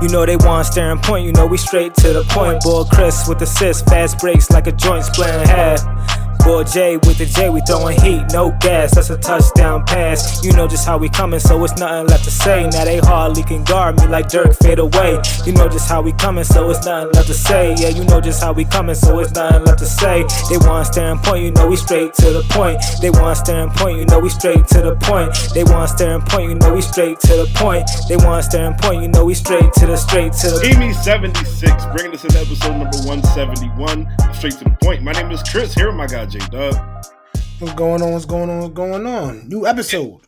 You know they want staring point, you know we straight to the point. Boy Chris with assist, fast breaks like a joint splitting half. Boy J with the J, we throwing heat, no gas. That's a touchdown pass. You know just how we coming, so it's nothing left to say. Now they hardly can guard me like Dirk fade away. You know just how we coming, so it's nothing left to say. Yeah, you know just how we coming, so it's nothing left to say. They want staring point, you know we straight to the point. They want staring point, you know we straight to the point. They want staring point, you know we straight to the point. They want staring point, you know we straight to the straight to the. Amy seventy six, bringing us in episode number one seventy one. Straight to the point. My name is Chris. Here, my guy J Dub. What's going on? What's going on? What's going on? New episode.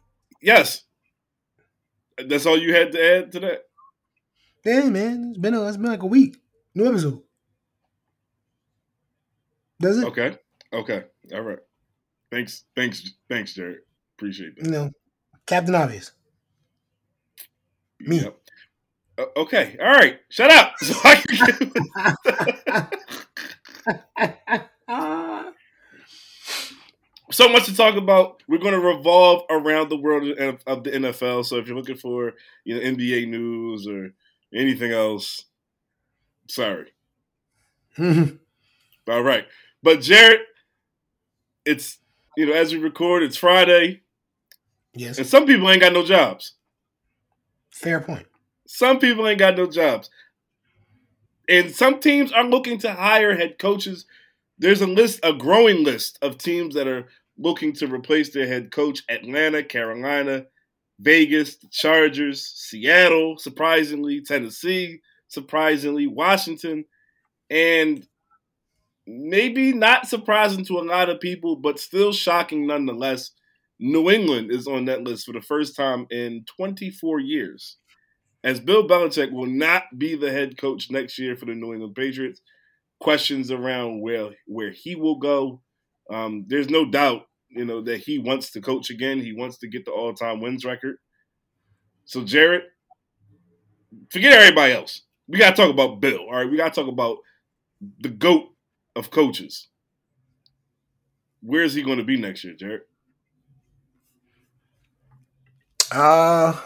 Yes. That's all you had to add to that. Yeah, man. It's been a, it's been like a week. New episode. Does it? Okay. Okay. All right. Thanks. Thanks. Thanks, Jared. Appreciate that. You know, Captain Obvious. Me. Yep. Uh, okay. All right. Shut up. So I can so much to talk about. We're going to revolve around the world of of the NFL. So if you're looking for you know NBA news or anything else, sorry. All right, but Jared, it's you know as we record, it's Friday, yes. and some people ain't got no jobs. Fair point. Some people ain't got no jobs. And some teams are looking to hire head coaches. There's a list, a growing list of teams that are looking to replace their head coach. Atlanta, Carolina, Vegas, the Chargers, Seattle, surprisingly, Tennessee, surprisingly, Washington, and maybe not surprising to a lot of people, but still shocking nonetheless. New England is on that list for the first time in 24 years as Bill Belichick will not be the head coach next year for the New England Patriots. Questions around where where he will go. Um, there's no doubt, you know, that he wants to coach again. He wants to get the all time wins record. So Jared, forget everybody else. We gotta talk about Bill. All right, we gotta talk about the goat of coaches. Where is he going to be next year, Jared? Uh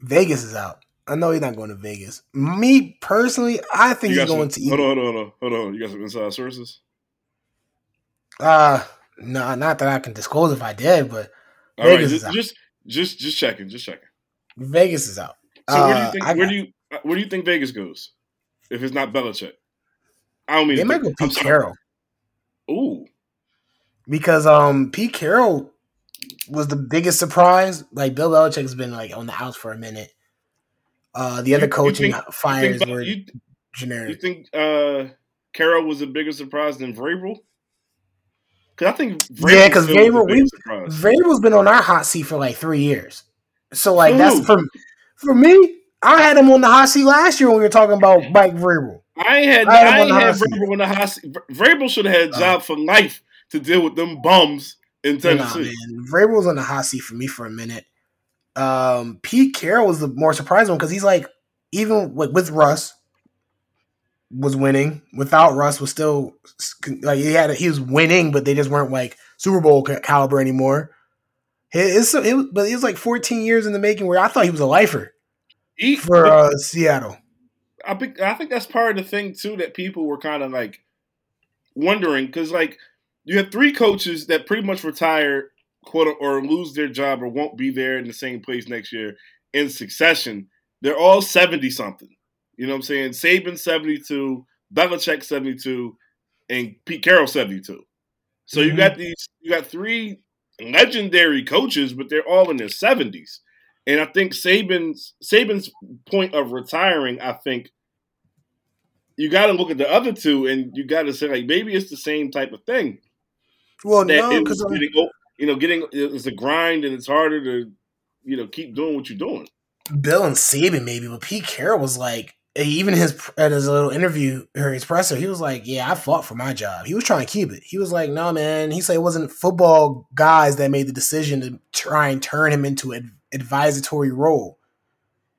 Vegas is out. I know he's not going to Vegas. Me personally, I think he's he's going some- to. hold on, hold on, hold on, hold on. You got some inside sources? Uh no, not that I can disclose if I did, but All right, Vegas just, is out. just just just checking, just checking. Vegas is out. So where do you Uh, think I where got- do you where do you think Vegas goes if it's not Belichick? I don't mean they might go Pete. Carroll Ooh, because um Pete Carroll was the biggest surprise. Like Bill Belichick's been like on the outs for a minute. Uh, the You- other coaching think- fires think, were you, you think uh, Carroll was a bigger surprise than Vrabel? Because I think Vrabel Yeah, 'cause still was the Vrabel- we-. Vrabel's been on our hot seat for like three years. So like Who? that's for for me. I had him on the hot seat last year when we were talking about Mike Vrabel. I had I had I on the had hot seat. Vrabel in the hot seat. Vrabel should have had a Uh. job for life to deal with them bums in Nah, Tennessee. was on the hot seat for me for a minute. Um, Pete Carroll was the more surprising one because he's like, even with, with Russ, was winning. Without Russ, was still like he had he was winning, but they just weren't like Super Bowl ca- caliber anymore. It's it, but it was like 14 years in the making where I thought he was a lifer He- for uh, Seattle. I think I think that's part of the thing too that people were kind of like wondering because like you have three coaches that pretty much retire, quote or lose their job or won't be there in the same place next year in succession. They're all seventy something. You know what I'm saying? Saban seventy two, Belichick seventy two, and Pete Carroll seventy two. So you Mhm. got these, you got three legendary coaches, but they're all in their seventies. And I think Saban's Saban's point of retiring, I think you got to look at the other two, and you got to say like maybe it's the same type of thing. Well, That no, because you know, getting it's a grind, and it's harder to, you know, keep doing what you're doing. Bill and Saban maybe, but Pete Carroll was like, even his at his little interview or his presser, he was like, "Yeah, I fought for my job." He was trying to keep it. He was like, "No, man." He said it wasn't football guys that made the decision to try and turn him into an advisory role.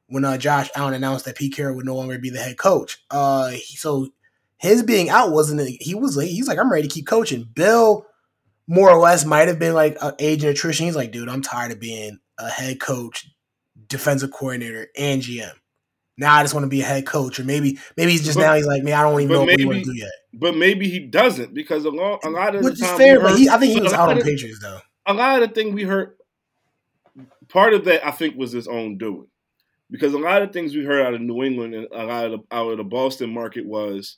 When uh, Jody Allen announced that Pete Carroll would no longer be the head coach, uh, he, so his being out wasn't. He was he's like, I'm ready to keep coaching. Bill, more or less, might have been like uh, age and attrition. He's like, dude, I'm tired of being a head coach, defensive coordinator, and GM. Now I just want to be a head coach, or maybe maybe he's just But- now he's like, man, I don't even know what we want to do yet. But maybe he doesn't because a lot, a lot of Which the is fair, we but he, I think he was out on of- Patriots though. a lot of the thing we heard, part of that I think was his own doing, because a lot of things we heard out of New England and a lot of the, out of the Boston market was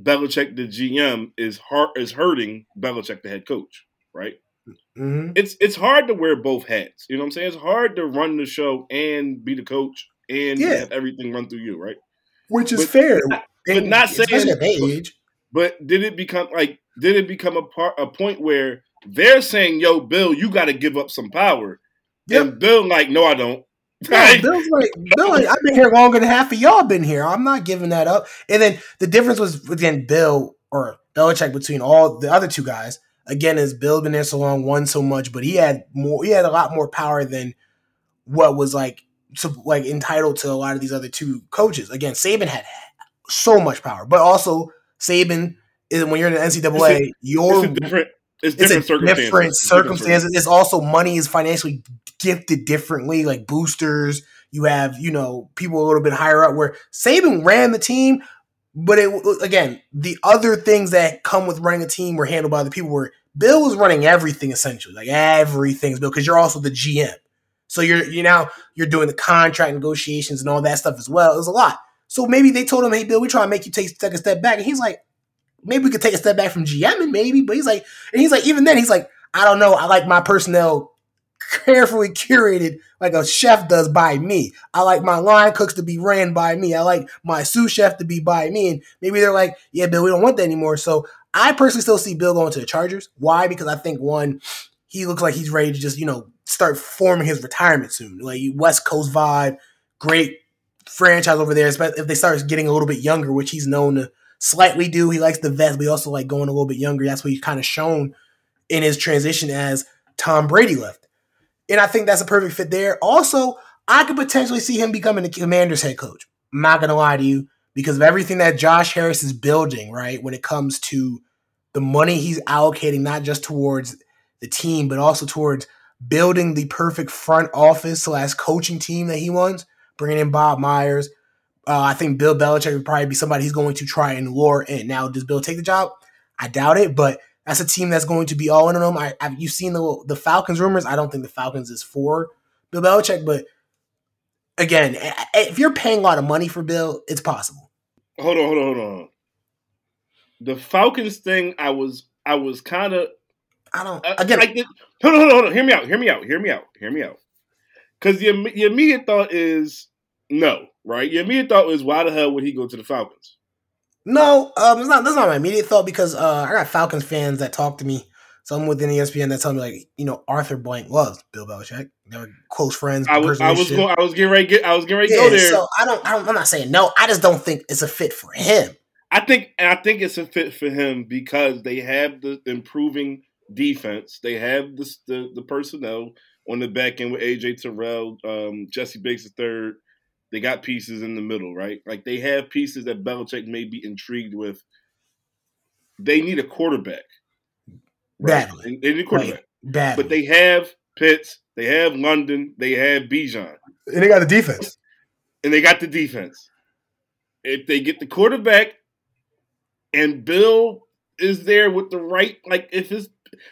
Belichick, the GM, is hard, is hurting Belichick, the head coach. Right? hmm It's it's hard to wear both hats. You know what I'm saying? It's hard to run the show and be the coach and Yeah. have everything run through you. Right? Which is But- fair, but And not saying- at age. But did it become like did it become a part a point where they're saying, "Yo, Bill, you got to give up some power," Yep. and Bill like, "No, I don't." No, Bill's like, Bill, like, I've been here longer than half of y'all been here. I'm not giving that up. And then the difference was again Bill or Belichick between all the other two guys. Again, is Bill been there so long, won so much, but he had more. He had a lot more power than what was like like entitled to a lot of these other two coaches. Again, Saban had so much power, but also Saban is when you're in the NCAA, It's you're it's a different. It's it's different circumstances. different It's different circumstances. It's also money is financially gifted differently, like boosters. You have, you know, people a little bit higher up where Saban ran the team, but it again, the other things that come with running a team were handled by the people where Bill was running everything essentially. Like everything's Bill, because you're also the GM. So you're you now you're doing the contract negotiations and all that stuff as well. It was a lot. So maybe they told him, "Hey, Bill, we trying to make you take take a step back," and he's like, "Maybe we could take a step back from GMing, maybe." But he's like, and he's like, even then, he's like, "I don't know. I like my personnel carefully curated, like a chef does by me. I like my line cooks to be ran by me. I like my sous chef to be by me." And maybe they're like, "Yeah, Bill, we don't want that anymore." So I personally still see Bill going to the Chargers. Why? Because I think one, he looks like he's ready to just you know start forming his retirement soon. Like West Coast vibe, great franchise over there. Especially if they start getting a little bit younger, which he's known to slightly do. He likes the vets, but he also like going a little bit younger. That's what he's kind of shown in his transition as Tom Brady left. And I think that's a perfect fit there. Also, I could potentially see him becoming the Commanders head coach. I'm not gonna lie to you because of everything that Josh Harris is building, right? When it comes to the money he's allocating, not just towards the team, but also towards building the perfect front office slash coaching team that he wants, bringing in Bob Myers. Uh, I think Bill Belichick would probably be somebody he's going to try and lure in. Now, does Bill take the job? I doubt it, but that's a team that's going to be all in on him. I, I've, you've seen the the Falcons rumors. I don't think the Falcons is for Bill Belichick, but again, if you're paying a lot of money for Bill, it's possible. Hold on, hold on, hold on. The Falcons thing, I was, I was kind of I don't. Uh, Again, like hold on, hold on, hold on. Hear me out. Hear me out. Hear me out. Hear me out. Because your your immediate thought is no, right? Your immediate thought is why the hell would he go to the Falcons? No, um, it's not. That's not my immediate thought because uh, I got Falcons fans that talk to me. Some within ESPN that tell me like, you know, Arthur Blank loves Bill Belichick. They were close friends. I was I was going I was getting ready to get I was getting ready to Yeah, go there. so I don't, I don't. I'm not saying no. I just don't think it's a fit for him. I think and I think it's a fit for him because they have the improving defense. They have the the, the personnel on the back end with AJ Terrell, um, Jessie Bates the third. They got pieces in the middle, right? Like they have pieces that Belichick may be intrigued with. They need a quarterback. Badly. They, need a quarterback. Bad, But they have Pitts, they have London, they have Bijan and they got the defense. and they got the defense. If they get the quarterback and Bill is there with the right, like if it's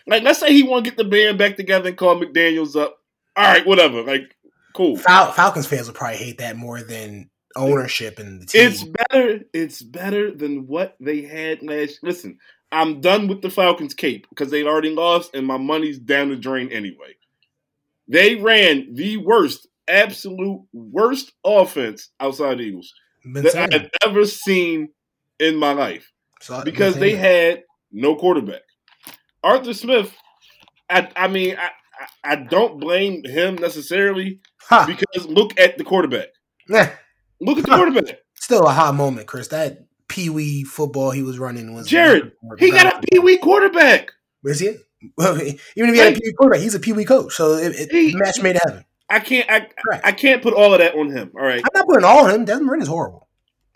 like let's say he want to get the band back together and call McDaniels up. All right, whatever. Like, cool. Fal- Falcons fans would probably hate that more than ownership and the team. It's better. It's better than what they had last. Listen, I'm done with the Falcons cape because they already lost, and my money's down the drain anyway. They ran the worst, absolute worst offense outside the Eagles Been that saying I've ever seen in my life So, because they had no quarterback. Arthur Smith, I, I mean, I, I- don't blame him necessarily Ha. because look at the quarterback. Eh, Look at the quarterback. still a hot moment, Chris. That Pee Wee football he was running was Jared, He got a Pee Wee quarterback. Where's he? Well, even if he had a Pee Wee quarterback, he's a Pee Wee coach. So it, it He- match made heaven. I can't. I. I can't put all of that on him. All right. I'm not putting all on him. Desmond Martin is horrible.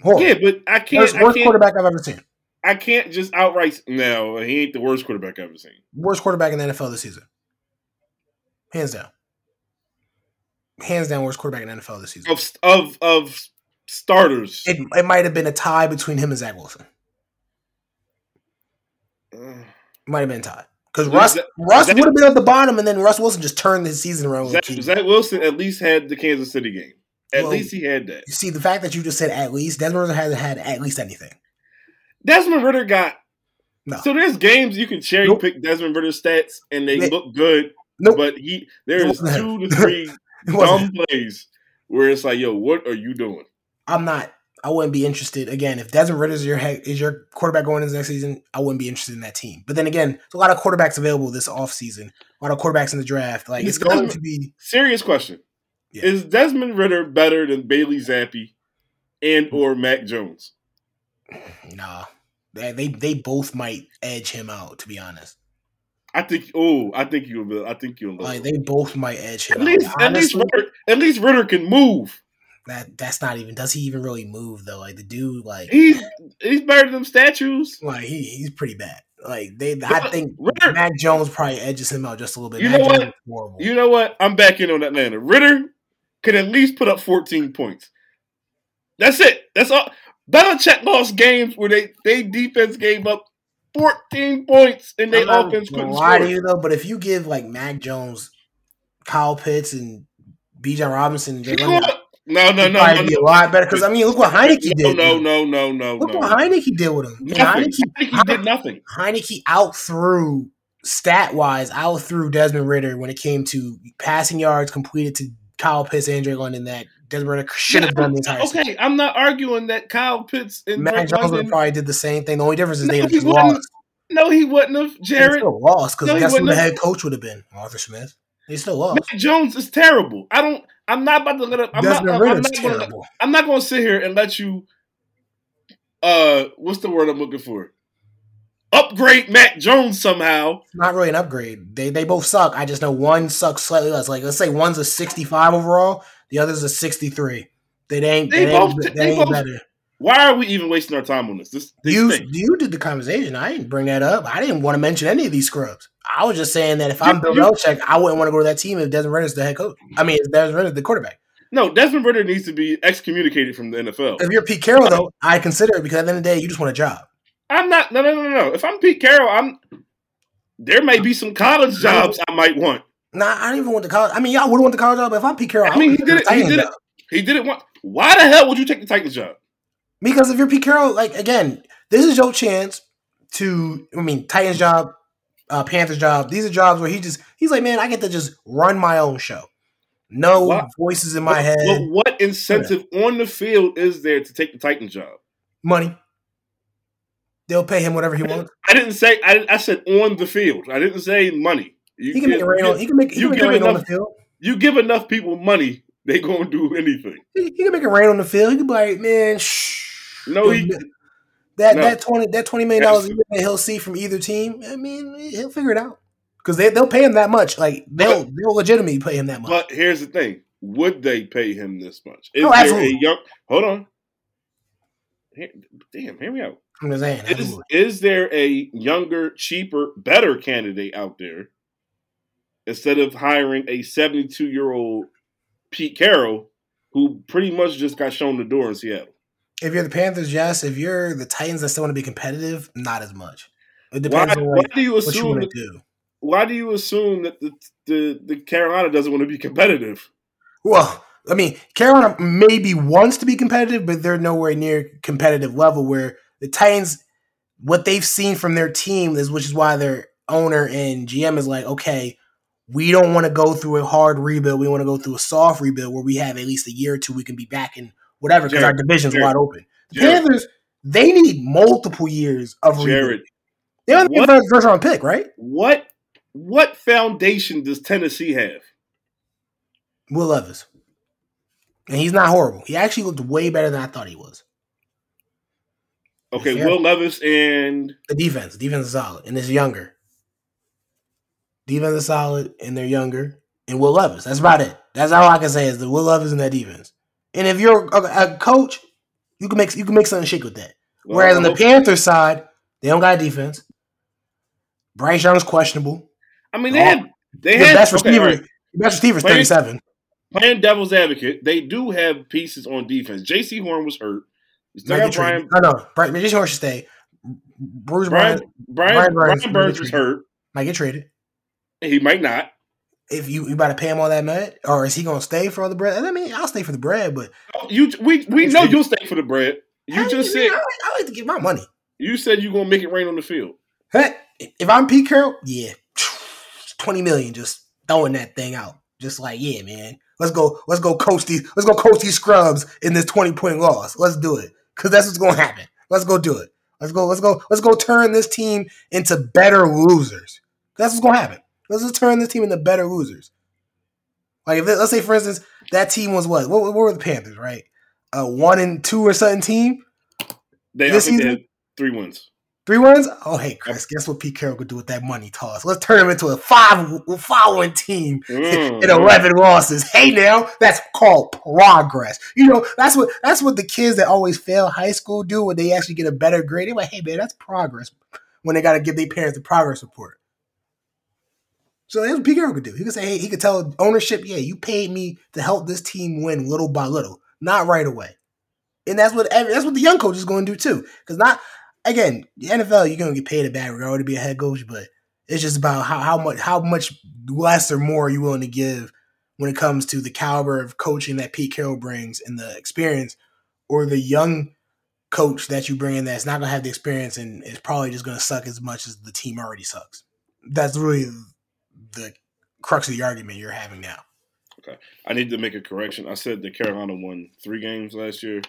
Horrible. Yeah, but I can't. worst, I can't. quarterback I've ever seen. I can't just outright. No, he ain't the worst quarterback I've ever seen. Worst quarterback in the NFL this season. Hands down. Hands down, worst quarterback in the NFL this season. Of of of starters. It, it might have been a tie between him and Zach Wilson. Uh, might have been a tie. Because Russ, Zach- Russ would have been at the bottom, and then Russ Wilson just turned his season around. Zach, Zach Wilson at least had the Kansas City game. At Well- least he had that. You see, the fact that you just said at least, Desmond hasn't had at least anything. Desmond Ridder got. No. So there's games you can cherry Nope. pick Desmond Ridder stats and they look good, Nope. but he there is two to three dumb plays where it's like, yo, what are you doing? I'm not. I wouldn't be interested. Again, if Desmond Ridder is your head, is your quarterback going into next season, I wouldn't be interested in that team. But then again, there's a lot of quarterbacks available this offseason. A lot of quarterbacks in the draft. Like it's going to be Serious question: Yeah. Is Desmond Ridder better than Bailey Zappe and or Mac Jones? Nah. They, they they both might edge him out. To be honest, I think. Oh, I think you will. I think you'll. like they both might edge him at least, out. at least, Ridder, at least Ridder can move. that that's not even. Does he even really move though? Like the dude, like He's he's better than them statues. like he, he's pretty bad. Like they, I think Ridder- Mac Jones probably edges him out just a little bit. You Mac know Jones what? You know what? I'm back in on Atlanta. Ridder could at least put up 14 points. That's it. That's all. Belichick lost games where they they defense gave up 14 points and they offense couldn't lie to score. you though, but if you give like Mac Jones, Kyle Pitts, and Bijan Robinson, and No, no, no, no, be no. a lot better. Because I mean, look what Heinicke did. no, no, no, no, Look no. what Heinicke did with him. Heinicke, Heinicke did nothing. Heinicke out threw stat wise, out threw Desmond Ridder when it came to passing yards completed to Kyle Pitts and Drake London that Desmond Ridder should have done the entire season. Okay, I'm not arguing that Kyle Pitts and Drake Jones probably did the same thing. The only difference is they No, would he lost. No, he wouldn't have. They Jared, still lost because No, he guess who the head coach would have been? Arthur Smith. They still lost. Mac Jones is terrible. I don't. I'm not about to let up. I'm not. Desmond I'm Ridder's not gonna. I'm not going to sit here and let you. Uh, what's the word I'm looking for? Upgrade Mac Jones somehow. not really an upgrade. They they both suck. I just know one sucks slightly less. Like let's say one's a 65 overall, the other's a 63. They ain't They both- ain't, they they ain't both- better. Why are we even wasting our time on this? This, this You thing. you did the conversation. I didn't bring that up. I didn't want to mention any of these scrubs. I was just saying that if I'm Bill Belichick, I wouldn't want to go to that team if Desmond Ridder's the head coach. I mean, if Desmond Ridder's the quarterback. No, Desmond Ridder needs to be excommunicated from the NFL. If you're Pete Carroll, though, I consider it because at the end of the day, you just want a job. I'm not. No, no, no, no, no. If I'm Pete Carroll, I'm. There may be some college jobs I might want. Nah, I don't even want the college. I mean, y'all would want the college job, but if I'm Pete Carroll, I mean, he did it. He did it. He didn't want. Why the hell would you take the Titans job? Because if you're Pete Carroll, like again, this is your chance to. I mean, Titans job, uh, Panthers job. These are jobs where he just he's like, man, I get to just run my own show. No voices in my But- head. But what incentive on the field is there to take the Titans job? Money. They'll pay him whatever he wants. I didn't say. I, I said on the field. I didn't say money. You He can make give- it rain on. He can make. He you can make it rain on the field. You give enough people money, they gonna do anything. He, he can make it rain on the field. He can be like, man, shh. No, he. that no. that twenty that twenty million dollars a year that he'll see from either team. I mean, he'll figure it out because they they'll pay him that much. Like they'll they'll legitimately pay him that much. But here's the thing: Would they pay him this much? Is Oh, absolutely. a young? Hold on. Here- Damn, hear me out. I'm just saying. Is, is there a younger, cheaper, better candidate out there instead of hiring a 72 year old Pete Carroll who pretty much just got shown the door in Seattle? If you're the Panthers, yes. If you're the Titans that still want to be competitive, not as much. It Why, depends on why do you what you assume that, do. why do you assume that the, the the Carolina doesn't want to be competitive? Well, I mean, Carolina maybe wants to be competitive, but they're nowhere near competitive level. Where the Titans, what they've seen from their team is, which is why their owner and GM is like, okay, we don't want to go through a hard rebuild. We want to go through a soft rebuild where we have at least a year or two we can be back in whatever because our division's Jared, wide open. The Jared, Panthers, they need multiple years of rebuild. Jared, They only need first round pick, right? what what foundation does Tennessee have? Will Levis. And he's not horrible. He actually looked way better than I thought he was. Okay, Will Levis and The defense, the defense is solid, and it's younger. Defense is solid, and they're younger. And Will Levis, that's about it. That's all I can say is the Will Levis and that defense. And if you're a, a coach, you can make you can make something shake with that. Whereas on the Panthers side, they don't got a defense. Bryce Young's questionable. I mean, they had they The had best okay, receiver, all right. best receiver is 37. playing devil's advocate, they do have pieces on defense. Jaycee Horn was hurt. You still got Brian. I know. Brian, Jaycee Horn should stay. Bruce Brian, Brian, Brian, Brian, Burns was hurt. Might get traded. He might not. If you you about to pay him all that money, or is he gonna stay for all the bread? I mean, I'll stay for the bread, but oh, you we we know you'll stay for the bread. You I just mean, said I, I like to get my money. you said you're gonna make it rain on the field. Hey, if I'm Pete Carroll, yeah, twenty million, just throwing that thing out, just like yeah, man. Let's go, let's go coach these, let's go coach these scrubs in this twenty point loss. Let's do it, cause that's what's gonna happen. Let's go do it. Let's go, let's go, let's go turn this team into better losers. That's what's gonna happen. Let's just turn this team into better losers. Like if let's say for instance that team was what? What, what were the Panthers? Right, a one and two or something team. They, This think they three wins. Three wins? Oh, hey, Chris, guess what Pete Carroll could do with that money toss? Let's turn him into a five following team Mm. and 11 losses. Hey, now, that's called progress. You know, that's what that's what the kids that always fail high school do when they actually get a better grade. They're like, hey, man, that's progress when they got to give their parents the progress report. So that's what Pete Carroll could do. He could say, hey, he could tell ownership, yeah, you paid me to help this team win little by little, not right away. And that's what that's what the young coach is going to do too. Because not again, the NFL, you're going to get paid a bad regard to be a head coach, but it's just about how, how much how much less or more are you willing to give when it comes to the caliber of coaching that Pete Carroll brings and the experience, or the young coach that you bring in that's not going to have the experience and is probably just going to suck as much as the team already sucks. That's really the crux of the argument you're having now. Okay. I need to make a correction. I said that Carolina won three games last year.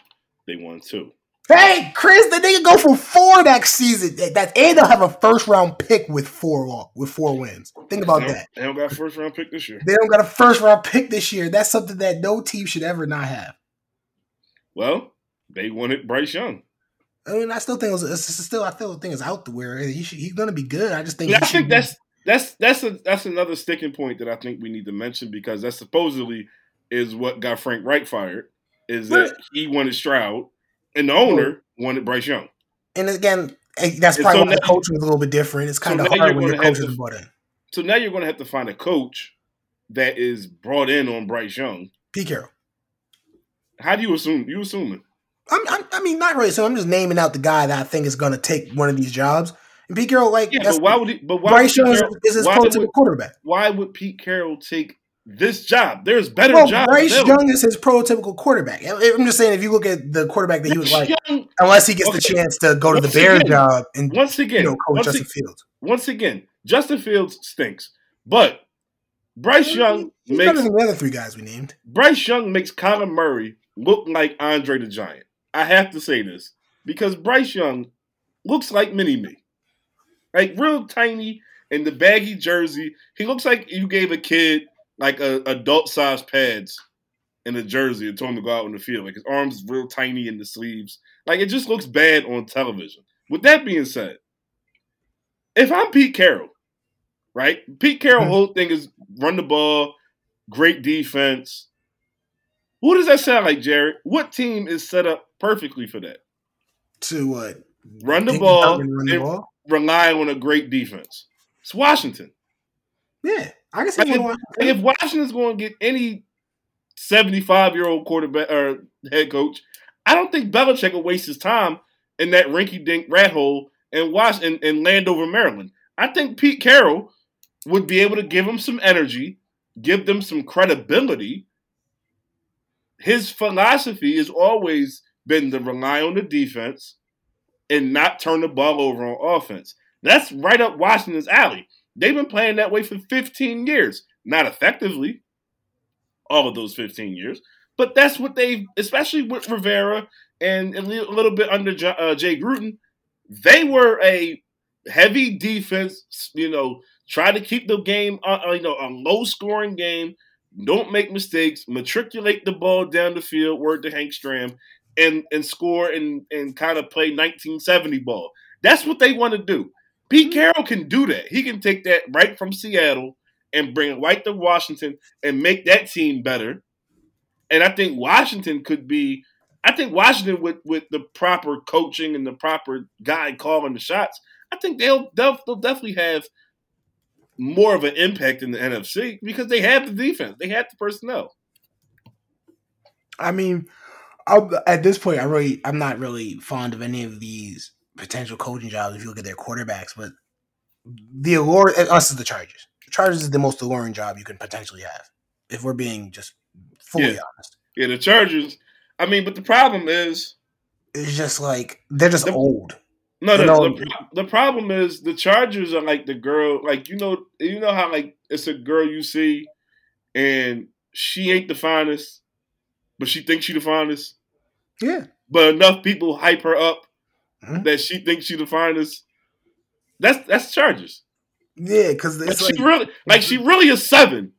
They won two. Hey, Chris, the nigga go for four next season. That, that and they'll have a first round pick with four with four wins. Think about they that. They don't got a first round pick this year. They don't got a first round pick this year. That's something that no team should ever not have. Well, they wanted Bryce Young. I mean, I still think it was, it's still I still think it's out the where he should, he's gonna be good. I just think Yeah, I think be- that's that's that's a that's another sticking point that I think we need to mention because that supposedly is what got Frank Reich fired. Is that he wanted Stroud and the owner wanted Bryce Young. and again that's probably so why the now- coaching is a little bit different. It's so kind of hard when your coach is brought in. So now you're going to have to find a coach that is brought in on Bryce Young. Pete Carroll. How do you assume? You assuming? I'm, I'm, I mean, not really. So I'm just naming out the guy that I think is going to take one of these jobs. And Pete Carroll, like, Yeah, but why would he? But why Bryce Young is, his prototypical would- quarterback. why would Pete Carroll take this job? There's better Well, jobs. Bryce available. Young is his prototypical quarterback. I'm just saying, if you look at the quarterback that he was like, Young, unless he gets the chance to go to the Once Bears job and once again, you know coach Justin Fields. once again, Justin Fields stinks, but Bryce Young He's makes better than the other three guys we named. Bryce Young makes Kyler Murray look like Andre the Giant. I have to say this because Bryce Young looks like Mini Me, like real tiny in the baggy jersey. He looks like you gave a kid like a adult size pads in a jersey and told him to go out on the field. Like his arms real tiny in the sleeves. Like it just looks bad on television. With that being said, if I'm Pete Carroll, right? Pete Carroll' hmm. whole thing is run the ball, great defense. What does that sound like, Jared? What team is set up perfectly for that? To what? Run the ball run the ball? rely on a great defense. It's Washington. Yeah, I can see Like. Like, if Washington's going to get any 75 year old quarterback or head coach, I don't think Belichick will waste his time in that rinky dink rat hole and watch and, and Landover, Maryland. I think Pete Carroll would be able to give them some energy, give them some credibility. His philosophy has always been to rely on the defense and not turn the ball over on offense. That's right up Washington's alley. They've been playing that way for 15 years. Not effectively, all of those 15 years, but that's what they, especially with Rivera and a little bit under uh, Jay Gruden, they were a heavy defense. You know, try to keep the game, uh, uh, you know, a low scoring game. Don't make mistakes. Matriculate the ball down the field. Word to Hank Stram, and and score and and kind of play 1970 ball. That's what they want to do. Pete mm-hmm. Carroll can do that. He can take that right from Seattle and bring it right to Washington and make that team better. And I think Washington could be. I think Washington with with the proper coaching and the proper guy calling the shots. I think they'll they'll, they'll definitely have more of an impact in the NFC because they have the defense. They have the personnel. I mean, I'm, at this point, I really, I'm not really fond of any of these potential coaching jobs if you look at their quarterbacks. But the allure, us is the Chargers. The Chargers is the most alluring job you can potentially have, if we're being just fully Yeah. honest. Yeah, the Chargers. I mean, but the problem is It's just like they're just The- old. no, the, No. the, the problem is the Chargers are like the girl, like you know, you know how like it's a girl you see, and she ain't the finest, but she thinks she the finest. Yeah, But enough people hype her up Mhm. that she thinks she the finest. That's that's Chargers. yeah, because Like, it's she like really like she really a seven,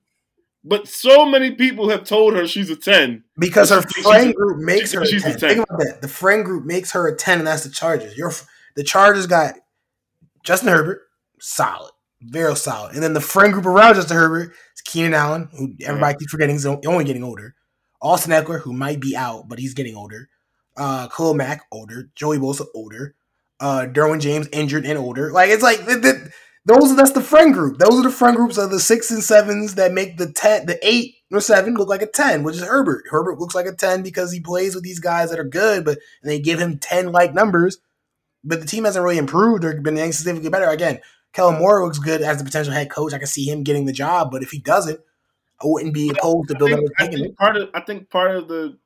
but so many people have told her she's a ten. because her friend she's a- group makes she her a 10. a 10. Think about that. The friend group makes her a ten, and that's the Chargers. Your the Chargers got Justin Herbert, solid, very solid, and then the friend group around Justin Herbert is Keenan Allen, who everybody keeps forgetting is only getting older. Austin Ekeler, who might be out, but he's getting older. Uh, Khalil Mack, older. Joey Bosa, older. Uh, Derwin James, injured and older. Like it's like th- th- those. That's the friend group. Those are the friend groups of the six and sevens that make the ten, the eight or seven look like a ten, which is Herbert. Herbert looks like a ten because he plays with these guys that are good, but they give him ten like numbers. But the team hasn't really improved or been significantly better. Again, Kellen Moore looks good as the potential head coach. I can see him getting the job, but if he doesn't, I wouldn't be opposed to Bill Belichick I taking it. part of I think part of the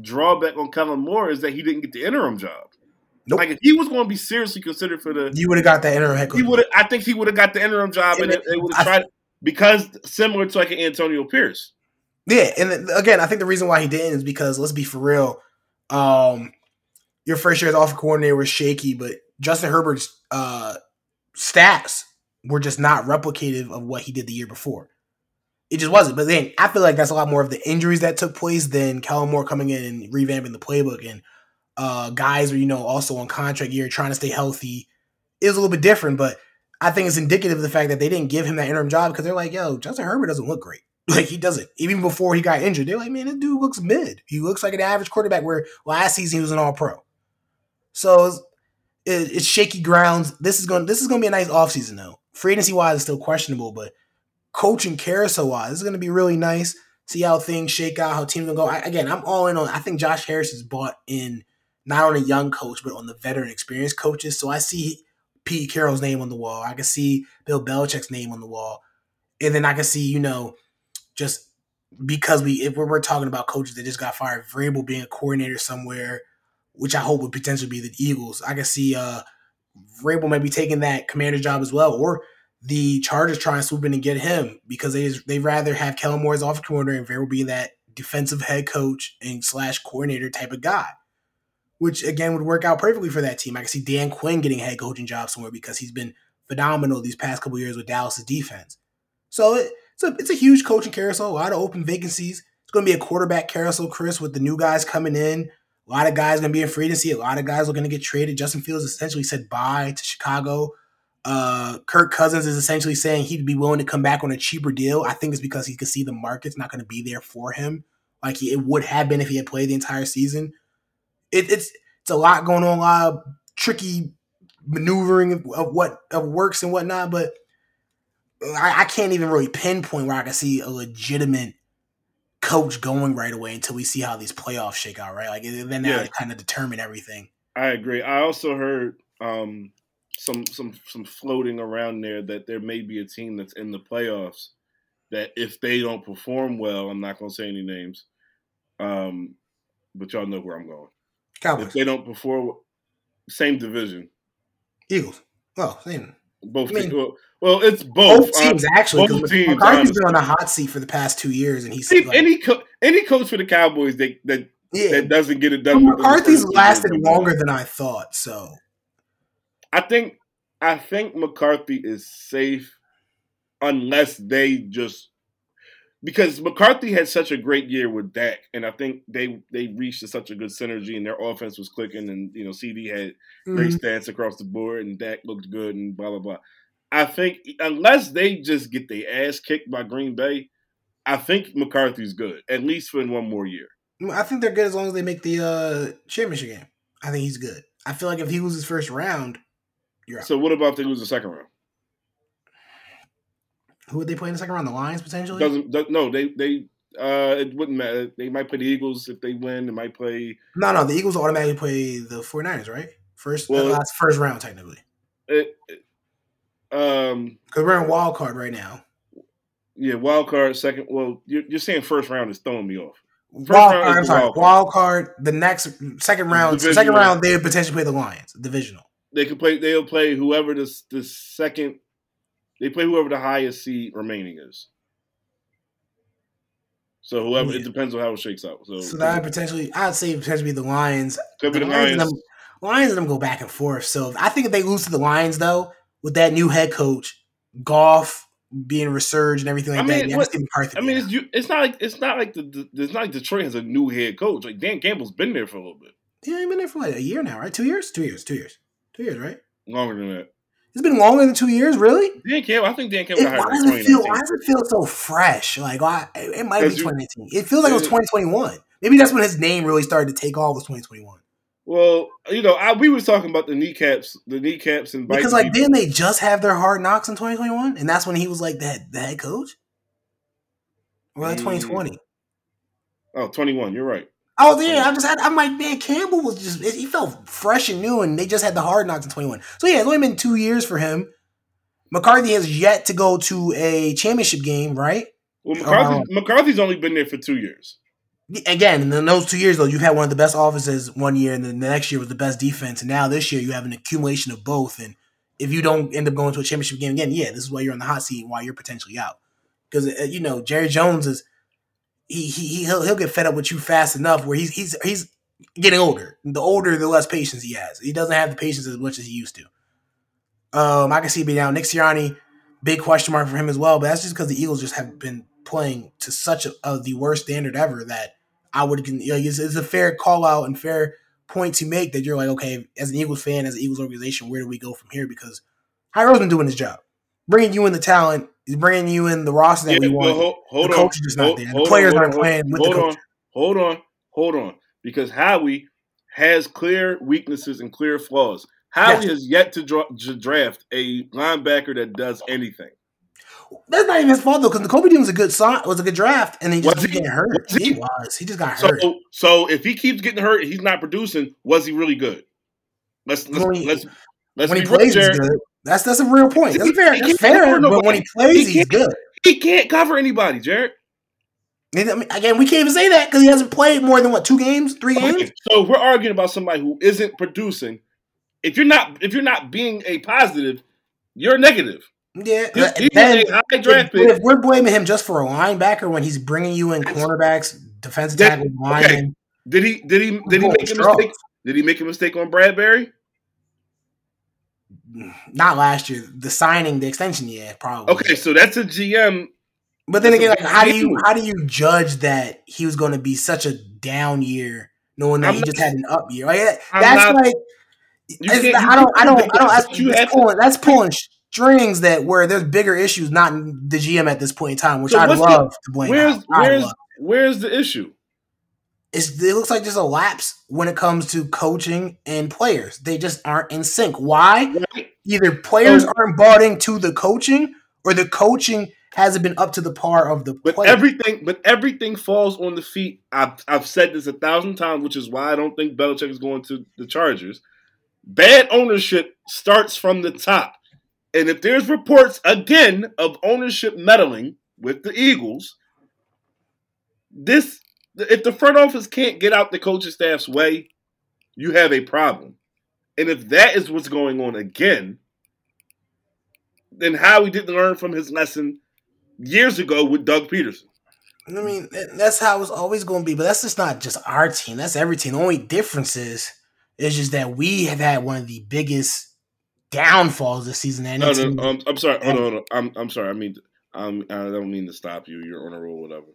drawback on Kellen Moore is that he didn't get the interim job. Nope. Like if he was going to be seriously considered for the, You would have got that interim head coach. he would. I think he would have got the interim job, and And they would have tried because similar to like an Antonio Pierce. Yeah, and again, I think the reason why he didn't is because let's be for real. Um, your first year as offensive coordinator was shaky, but Justin Herbert's uh, stats were just not replicative of what he did the year before. It just wasn't. But then I feel like that's a lot more of the injuries that took place than Kellen Moore coming in and revamping the playbook and uh, guys were you know also on contract year trying to stay healthy. Was a little bit different, but I think it's indicative of the fact that they didn't give him that interim job because they're like, yo, Justin Herbert doesn't look great. Like he doesn't. Even before he got injured, they're like, man, this dude looks mid. He looks like an average quarterback. Where last season he was an All Pro. So it's, it, it's shaky grounds. This is going. This is to be a nice offseason though. Free agency wise is still questionable, but coaching carousel wise, this is going to be really nice. See how things shake out, how teams gonna go. I, again, I'm all in on. I think Josh Harris is bought in not on a young coach, but on the veteran, experienced coaches. So I see Pete Carroll's name on the wall. I can see Bill Belichick's name on the wall, and then I can see you know just because we if we're, we're talking about coaches that just got fired, Vrabel being a coordinator somewhere, which I hope would potentially be the Eagles. I can see uh Vrabel might be taking that commander job as well, or the Chargers trying to swoop in and get him because they they rather have Kellen Moore as offensive coordinator and Vrabel being that defensive head coach and slash coordinator type of guy. Which again would work out perfectly for that team. I can see Dan Quinn getting a head coaching job somewhere because he's been phenomenal these past couple years with Dallas' defense. So it, it's a it's a huge coaching carousel, a lot of open vacancies. It's going to be a quarterback carousel, Chris, with the new guys coming in. A lot of guys going to be in free agency. A lot of guys are going to get traded. Justin Fields essentially said bye to Chicago. Uh, Kirk Cousins is essentially saying he'd be willing to come back on a cheaper deal. I think it's because he could see the market's not going to be there for him, like he, it would have been if he had played the entire season. It, it's it's a lot going on, a lot of tricky maneuvering of, of what of works and whatnot, but I, I can't even really pinpoint where I can see a legitimate coach going right away until we see how these playoffs shake out, right? Like then that Yeah. kind of determine everything. I agree. I also heard um, some some some floating around there that there may be a team that's in the playoffs that if they don't perform well, I'm not going to say any names, um, but y'all know where I'm going. Cowboys. If they don't perform, same division, Eagles. Well, same. both. I mean, teams, well, well, it's both. Both teams actually, both teams, McCarthy's been on the hot seat for the past two years, and he's like, any, co- any coach for the Cowboys that that, yeah. that doesn't get it done. the McCarthy's lasted longer than I thought, so I think I think McCarthy is safe unless they just because McCarthy had such a great year with Dak, and I think they they reached such a good synergy, and their offense was clicking, and you know CeeDee had great Mhm. stats across the board, and Dak looked good, and blah blah blah. I think unless they just get their ass kicked by Green Bay, I think McCarthy's good at least for one more year. I think they're good as long as they make the uh, championship game. I think he's good. I feel like if he was his first round, you're out. So what about if they lose the second round? Who would they play in the second round? The Lions potentially. Doesn't does, no they they Uh, it wouldn't matter. They might play the Eagles if they win. They might play. No, no, the Eagles automatically play the 49ers, right? First, Well- last first round technically, It, it- um, because we're in wild card right now. yeah, wild card second. Well, you're, you're saying first round is throwing me off. First Wild card, I'm sorry, wild card. wild card. The next second round, Divisional. second round, they would potentially play the Lions, divisional. They could play. They'll play whoever the the second. They play whoever the highest seed remaining is. So whoever Yeah. it depends on how it shakes out. So, So that would potentially, I'd say potentially the Lions. could be the Lions, Lions. and them, Lions and them go back and forth. So I think if they lose to the Lions, though, with that new head coach, Goff being resurged and everything like I that, mean, yeah, what- I mean, it's you. It's not like it's not like the, the it's not like Detroit has a new head coach. Like Dan Campbell's been there for a little bit yeah, he's been there for like a year now, right? Two years, two years, two years, two years, right? longer than that. It's been longer than two years, really. Dan Campbell, I think Dan Campbell It, why does it feel? Why does it feel so fresh? Like, why, it might be Because you- 2019. It feels like it was 2021. Maybe that's when his name really started to take off. Was 2021 Well, you know, I, we was talking about the kneecaps, the kneecaps, and because like people. didn't they just have their hard knocks in 2021, and that's when he was like head, the head coach. Or like Mm. 2020. oh, 21, You're right. Oh yeah, I just had. I'm like, man, Campbell was just he felt fresh and new, and they just had the hard knocks in 21. So yeah, it's only been two years for him. McCarthy has yet to go to a championship game, right? Well, McCarthy, Uh, McCarthy's only been there for two years. Again, in those two years though, you've had one of the best offenses one year, and then the next year was the best defense, and now this year you have an accumulation of both. And if you don't end up going to a championship game again, yeah, this is why you're on the hot seat and why you're potentially out. Because uh, you know Jerry Jones is he, he he'll he'll get fed up with you fast enough where he's he's he's getting older. The older, the less patience he has. He doesn't have the patience as much as he used to. Um, I can see it be down. Nick Sirianni, big question mark for him as well. But that's just because the Eagles just have been playing to such a, a the worst standard ever that I would you know, it's, it's a fair call out and fair point to make that you're like, okay, as an Eagles fan, as an Eagles organization, where do we go from here? Because Howie's been doing his job, bringing you in the talent, he's bringing you in the roster that Yeah, we well, want. hold, hold the on. coach is not Hold- there. The hold on, players aren't on, playing with the hold coach. on, hold on, hold on. Because Howie has clear weaknesses and clear flaws. Howie Yes. has yet to, dra- to draft a linebacker that does anything. That's not even his fault though, because the Kobe Dean was a good sign, was a good draft, and he just Was he? getting hurt. Was he? He was. He just got So, hurt. so if he keeps getting hurt, and he's not producing. Was he really good? Let's let's When he- let's, let's when he plays, good. That's that's a real point. That's fair. That's fair. But when he plays, He he's good. He can't cover anybody, Jared. I mean, again, we can't even say that because he hasn't played more than what two games, three games. So we're arguing about somebody who isn't producing. If you're not if you're not being a positive, you're negative. Yeah. And then if, if we're blaming him just for a linebacker when he's bringing you in cornerbacks, defensive That- tackle, okay. linemen, Did he did he did he make a strong. mistake? Did he make a mistake on Bradberry? Not last year. The signing, the extension, yeah, probably. Okay, so that's a GM. But then That's again, like, how do you how do you judge that he was going to be such a down year, knowing that I'm he not- just had an up year? Like that- that's not- like You it's- can't- I don't I don't I don't. That's, you that's have to- pulling that's pulling strings that where there's bigger issues, not in the GM at this point in time, which So I'd what's the- love to blame. Where's where's love. where's the issue? It's, it looks like there's a lapse when it comes to coaching and players. They just aren't in sync. Why? Either players aren't bought into the coaching, or the coaching hasn't been up to the par of the But players. everything, but everything falls on the feet. I've I've said this a thousand times, which is why I don't think Belichick is going to the Chargers. Bad ownership starts from the top, and if there's reports again of ownership meddling with the Eagles, this if the front office can't get out the coaching staff's way, you have a problem. And if that is what's going on again, then Howie didn't learn from his lesson years ago with Doug Pederson. I mean, that's how it's always going to be. But that's just not just our team. That's every team. The only difference is, is just that we have had one of the biggest downfalls this season. No, no, um, I'm sorry. Hold on, hold on. I'm, I'm sorry. I mean, um, I don't mean to stop you. You're on a roll, whatever.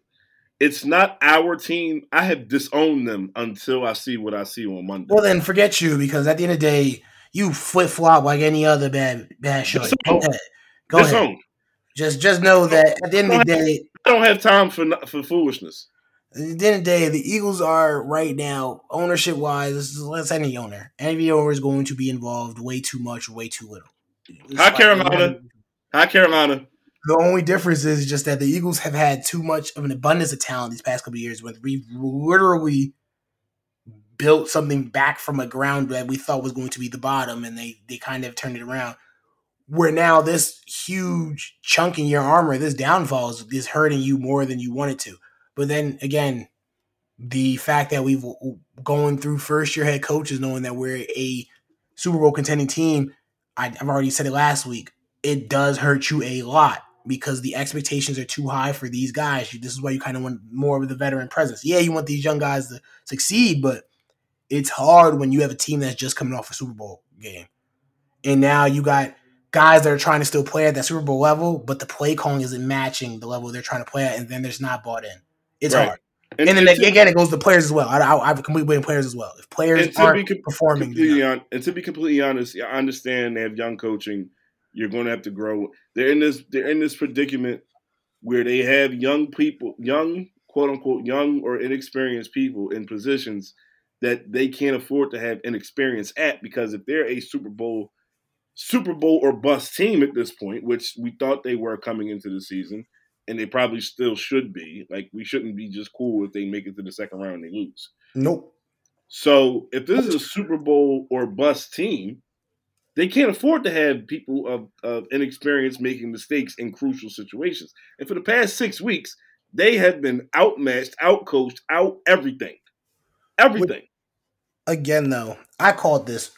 It's not our team. I have disowned them until I see what I see on Monday. well, then forget you because at the end of the day, you flip flop like any other bad bad show. Go ahead. Go ahead. Just just know that at the end of the day, I don't have time for for foolishness. at the end of the day, the Eagles are right now ownership wise. Let's any owner, any owner is going to be involved way too much, way too little. Hi, Carolina. Hi, Carolina. The only difference is just that the Eagles have had too much of an abundance of talent these past couple years, when we've literally built something back from a ground that we thought was going to be the bottom, and they they kind of turned it around. Where now this huge chunk in your armor, this downfall is, is hurting you more than you wanted to. But then again, the fact that we've going through first year head coaches, knowing that we're a Super Bowl contending team, I, I've already said it last week. It does hurt you a lot because the expectations are too high for these guys. This is why you kind of want more of the veteran presence. Yeah, you want these young guys to succeed, but it's hard when you have a team that's just coming off a Super Bowl game. And now you got guys that are trying to still play at that Super Bowl level, but the play calling isn't matching the level they're trying to play at, and then there's not bought in. It's right. hard. And, and then again, it goes to players as well. I, I, I completely blame players as well. If players aren't com- performing, on, and to be completely honest, I understand they have young coaching. You're going to have to grow. They're in this. They're in this predicament where they have young people, young quote unquote young or inexperienced people in positions that they can't afford to have inexperience at because if they're a Super Bowl Super Bowl or bust team at this point, which we thought they were coming into the season, and they probably still should be. Like we shouldn't be just cool if they make it to the second round and they lose. Nope. So if this is a Super Bowl or bust team, they can't afford to have people of, of inexperience making mistakes in crucial situations. And for the past six weeks, they have been outmatched, outcoached, out everything. Everything. Again, though, I called this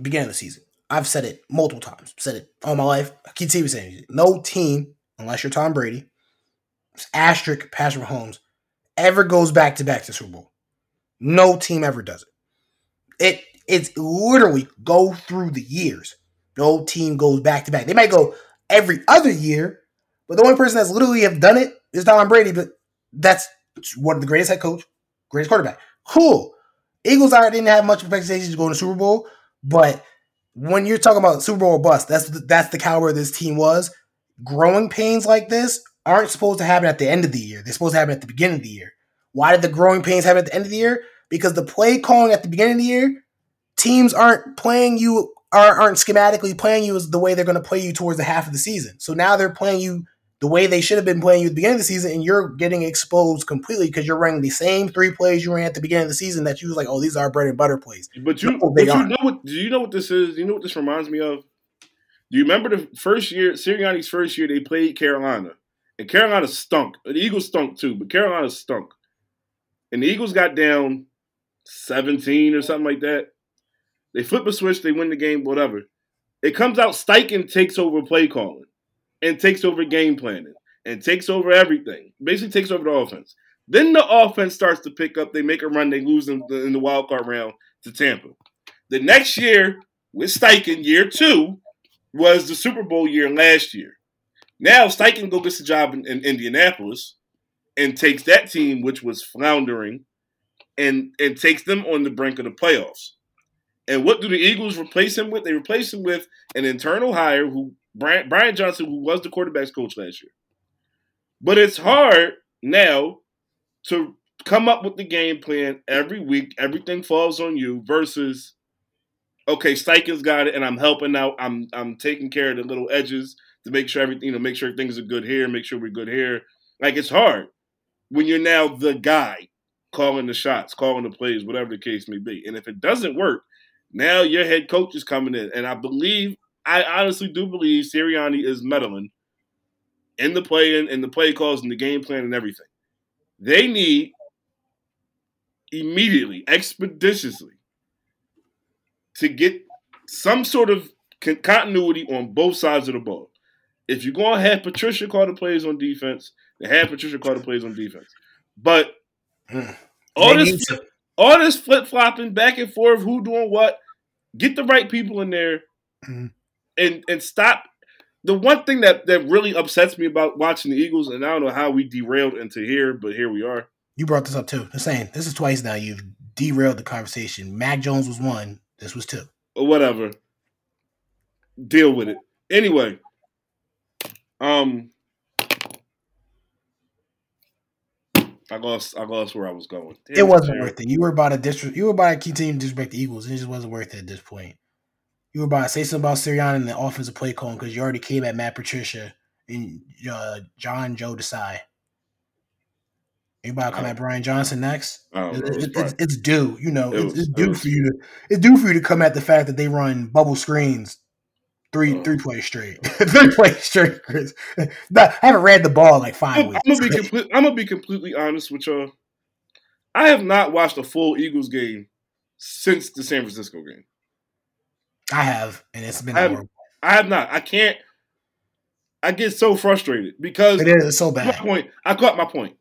beginning of the season. I've said it multiple times. Said it all my life. I keep saying. No team, unless you're Tom Brady, asterisk Patrick Mahomes, ever goes back to back to Super Bowl. No team ever does it. It it's literally go through the years. No team goes back to back. They might go every other year, but the only person that's literally have done it is Tom Brady. But that's one of the greatest head coach, greatest quarterback. Cool. Eagles I didn't have much expectations to go to the Super Bowl, but when you're talking about Super Bowl bust, that's the, that's the caliber this team was. Growing pains like this aren't supposed to happen at the end of the year. They're supposed to happen at the beginning of the year. Why did the growing pains happen at the end of the year? Because the play calling at the beginning of the year, teams aren't playing you are, aren't schematically playing you as the way they're going to play you towards the half of the season. So now they're playing you the way they should have been playing you at the beginning of the season, and you're getting exposed completely because you're running the same three plays you ran at the beginning of the season that you was like, oh, these are bread and butter plays. But you, no, but you know what? Do you know what this is? Do you know what this reminds me of? Do you remember the first year, Sirianni's first year, they played Carolina, and Carolina stunk. The Eagles stunk too, but Carolina stunk, and the Eagles got down seventeen or something like that. They flip a switch, they win the game, whatever. It comes out Steichen takes over play calling and takes over game planning and takes over everything. Basically, takes over the offense. Then the offense starts to pick up. They make a run. They lose in the, in the wild card round to Tampa. The next year with Steichen, year two, was the Super Bowl year last year. Now Steichen go gets a job in, in Indianapolis and takes that team, which was floundering, and and takes them on the brink of the playoffs. And what do the Eagles replace him with? They replace him with an internal hire who Brian, Brian Johnson, who was the quarterbacks coach last year. But it's hard now to come up with the game plan every week. Everything falls on you versus okay, Steichen's got it, and I'm helping out. I'm I'm taking care of the little edges to make sure everything, you know, make sure things are good here, make sure we're good here. Like it's hard when you're now the guy calling the shots, calling the plays, whatever the case may be. And if it doesn't work, now your head coach is coming in, and I believe I honestly do believe Sirianni is meddling in the play and in the play calls and the game plan and everything. They need immediately, expeditiously, to get some sort of continuity on both sides of the ball. If you're going to have Patricia call the plays on defense, then have Patricia call the plays on defense. But all this, all this flip flopping back and forth, who doing what, get the right people in there. Mm-hmm and and stop. The one thing that that really upsets me about watching the Eagles, and I don't know how we derailed into here, but here we are. You brought this up too. The same. This is twice now. You've derailed the conversation. Mac Jones was one. This was two. Whatever. Deal with it. Anyway, um, I lost. I lost where I was going. Damn it wasn't worth it. You were about to disrespect. You were about to continue to disrespect the Eagles. It just wasn't worth it at this point you were about to say something about Sirianni and the offensive play calling because you already came at Matt Patricia and uh, John Joe Desai. Anybody come at Brian Johnson next? I don't know. It's, It's it's, it's due, you know. It It's, was- it's it due was- for you to. It's due for you to come at the fact that they run bubble screens three Oh. three plays straight, three plays straight. Chris. I haven't read the ball in like 5 I'm, weeks. I'm gonna be complete, I'm gonna be completely honest with y'all. I have not watched a full Eagles game since the San Francisco game. I have, and it's been I horrible. I have not. I can't. I get so frustrated because It is so my bad. point. I caught my point.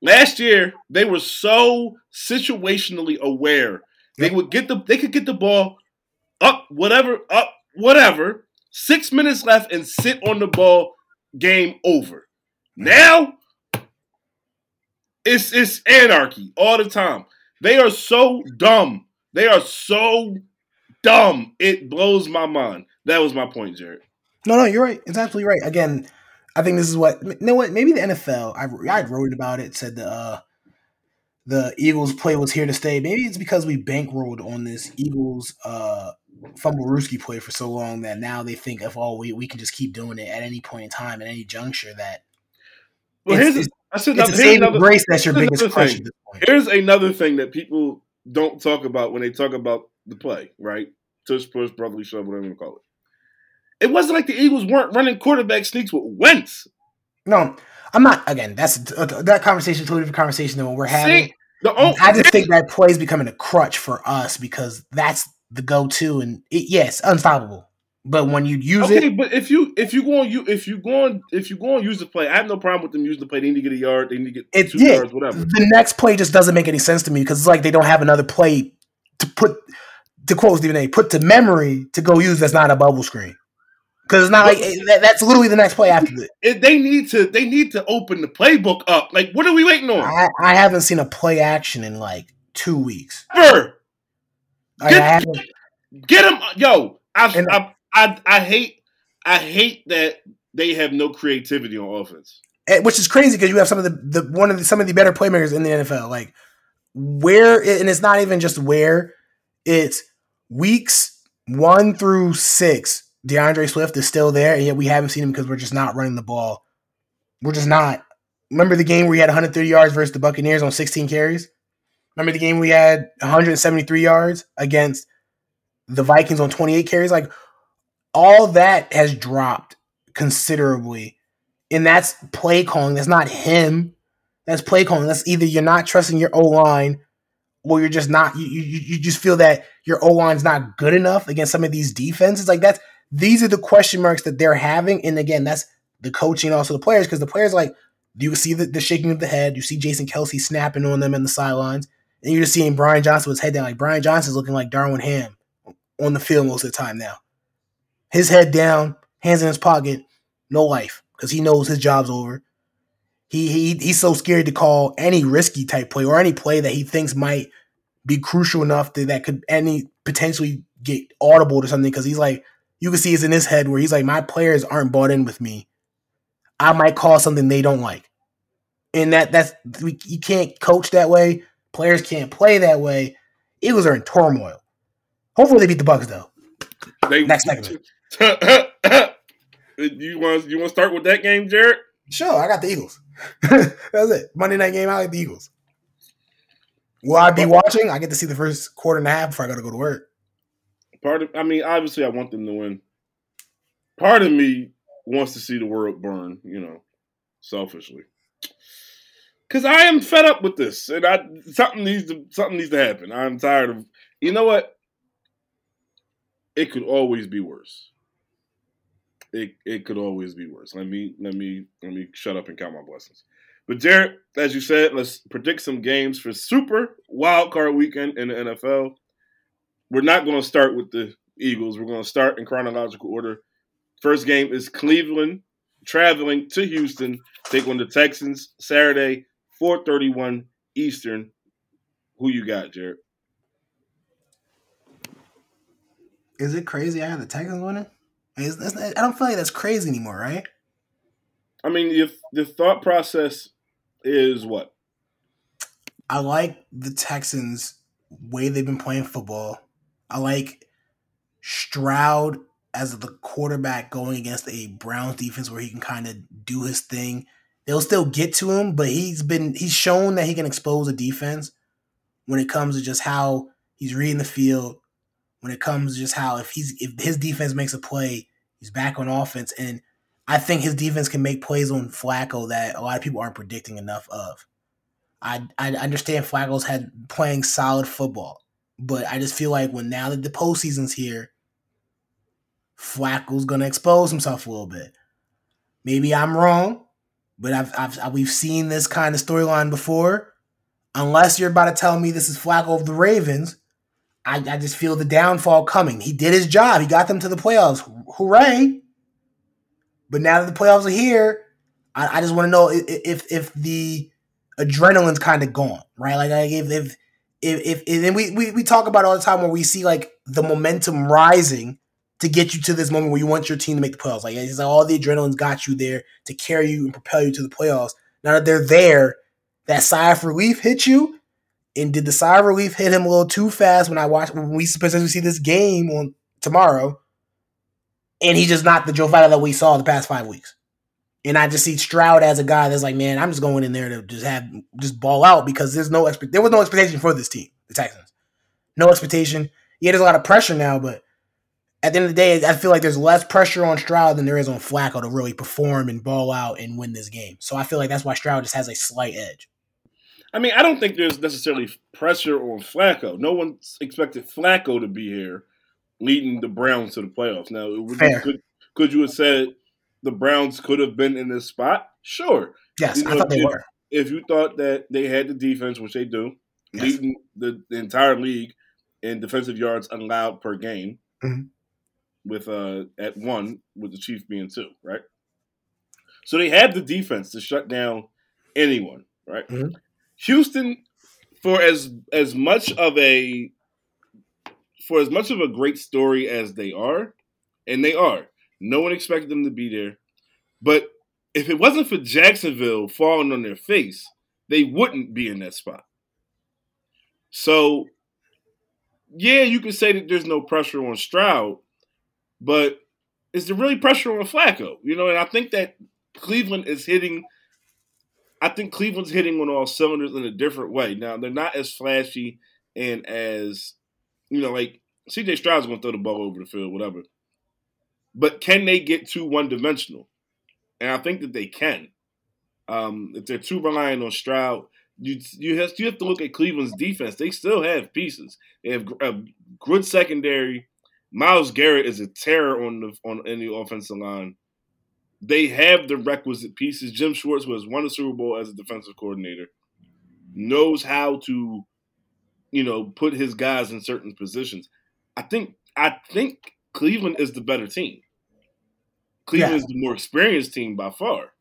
Last year, they were so situationally aware. They would get the they could get the ball up, whatever, up, whatever. Six minutes left and sit on the ball. Game over. Now, it's it's anarchy all the time. They are so dumb. They are so dumb. It blows my mind. That was my point, Jarod. No, no, you're right. It's absolutely right. Again, I think this is what you know. What maybe the NFL. I I wrote about it. Said the uh, the Eagles play was here to stay. Maybe it's because we bankrolled on this Eagles uh, fumble Rooski play for so long that now they think if oh we we can just keep doing it at any point in time at any juncture that Well, It's- here's a, I said it's here's another, grace that's your biggest another crush thing. at this point. here's another thing that people don't talk about when they talk about the play, right? Tush push, brotherly shove, whatever you want to call it. It wasn't like the Eagles weren't running quarterback sneaks with Wentz. No, I'm not. Again, that's uh, that conversation. is a Totally different conversation than what we're having. See, the oh, I just think that play is becoming a crutch for us because that's the go-to, and it, yes, unstoppable. But when you use Okay, it, but if you if you go on you if you go on if you go on use the play, I have no problem with them using the play. They need to get a yard, they need to get two yeah. yards, whatever. the next play just doesn't make any sense to me because it's like they don't have another play to put to quote Stephen A. Put to memory to go use that's not a bubble screen. Because it's not like that, that's literally the next play after the. It, they need to they need to open the playbook up. Like, what are we waiting on? I, I haven't seen a play action in like two weeks. Ever. Like, haven't, Get him, yo. I, I I I hate I hate that they have no creativity on offense. eh, which is crazy because you have some of the, the one of the, some of the better playmakers in the NFL. Like where, and it's not even just where, it's weeks one through six. D'Andre Swift is still there, and yet we haven't seen him because we're just not running the ball. We're just not. Remember the game where he had 130 yards versus the Buccaneers on 16 carries? Remember the game we had 173 yards against the Vikings on 28 carries? Like all that has dropped considerably and that's play calling. That's not him. That's play calling. That's either you're not trusting your O line, or you're just not. You, you you just feel that your O line's not good enough against some of these defenses. Like that's these are the question marks that they're having. And again, that's the coaching, also the players, because the players like you see the, the shaking of the head. You see Jason Kelce snapping on them in the sidelines, and you're just seeing Brian Johnson with his head down. Like Brian Johnson's looking like Darvin Ham on the field most of the time now. His head down, hands in his pocket, no life because he knows his job's over. He, he he's so scared to call any risky type play or any play that he thinks might be crucial enough that that could any potentially get audible to something because he's like you can see it's in his head where he's like my players aren't bought in with me. I might call something they don't like, and that that's we, you can't coach that way. Players can't play that way. Eagles are in turmoil. Hopefully they beat the Bucks though. They, Next segment. you want you want to start with that game, Jarod? Sure, I got the Eagles. That's it. Monday night game. I like the Eagles. Will I be watching? I get to see the first quarter and a half before I got to go to work. Part of I mean, obviously, I want them to win. Part of me wants to see the world burn. You know, selfishly, because I am fed up with this, and I something needs to something needs to happen. I'm tired of. You know what? It could always be worse. It it could always be worse. Let me let me let me shut up and count my blessings. But Jarod, as you said, let's predict some games for Super Wild Card Weekend in the NFL. We're not going to start with the Eagles. We're going to start in chronological order. First game is Cleveland traveling to Houston, take on the Texans Saturday, 4:31 Eastern. Who you got, Jarod? Is it crazy? I have the Texans winning. Is, that's, I don't feel like that's crazy anymore, right? I mean, if the thought process is what? I like the Texans way they've been playing football. I like Stroud as the quarterback going against a Browns defense where he can kind of do his thing. They'll still get to him, but he's been he's shown that he can expose a defense when it comes to just how he's reading the field, when it comes to just how if he's if his defense makes a play, he's back on offense. And I think his defense can make plays on Flacco that a lot of people aren't predicting enough of. I I understand Flacco's had playing solid football, but I just feel like when now that the postseason's here, Flacco's gonna expose himself a little bit. Maybe I'm wrong, but I've, I've we've seen this kind of storyline before. Unless you're about to tell me this is Flacco of the Ravens, I, I just feel the downfall coming. He did his job. He got them to the playoffs. Hooray! But now that the playoffs are here, I, I just want to know if, if if the adrenaline's kind of gone, right? Like if if if, if, if and we, we we talk about all the time where we see like the momentum rising to get you to this moment where you want your team to make the playoffs. Like it's like all the adrenaline's got you there to carry you and propel you to the playoffs. Now that they're there, that sigh of relief hit you. And did the sigh of relief hit him a little too fast when I watch when we specifically see this game on tomorrow? And he's just not the Joe Flacco that we saw the past five weeks. And I just see Stroud as a guy that's like, man, I'm just going in there to just have just ball out because there's no expect there was no expectation for this team, the Texans. No expectation. Yeah, there's a lot of pressure now, but at the end of the day, I feel like there's less pressure on Stroud than there is on Flacco to really perform and ball out and win this game. So I feel like that's why Stroud just has a slight edge. I mean, I don't think there's necessarily pressure on Flacco. No one expected Flacco to be here leading the Browns to the playoffs. Now, could, could you have said the Browns could have been in this spot? Sure. Yes, you know, I thought they if, were. If you thought that they had the defense, which they do, yes. leading the, the, entire league in defensive yards allowed per game, mm-hmm. with uh at one, with the Chiefs being two, right? So they had the defense to shut down anyone, right? Mm-hmm. Houston, for as as much of a for as much of a great story as they are, and they are, no one expected them to be there. But if it wasn't for Jacksonville falling on their face, they wouldn't be in that spot. So, yeah, you could say that there's no pressure on Stroud, but is there really pressure on Flacco? You know, and I think that Cleveland is hitting. I think Cleveland's hitting on all cylinders in a different way. Now they're not as flashy and as you know, like CJ Stroud's to throw the ball over the field, whatever. But can they get too one dimensional? And I think that they can. Um, if they're too reliant on Stroud, you you have, you have to look at Cleveland's defense. They still have pieces. They have a good secondary. Myles Garrett is a terror on the on any offensive line. They have the requisite pieces. Jim Schwartz, who has won the Super Bowl as a defensive coordinator, knows how to, you know, put his guys in certain positions. I think I think Cleveland is the better team. Cleveland yeah. is the more experienced team by far.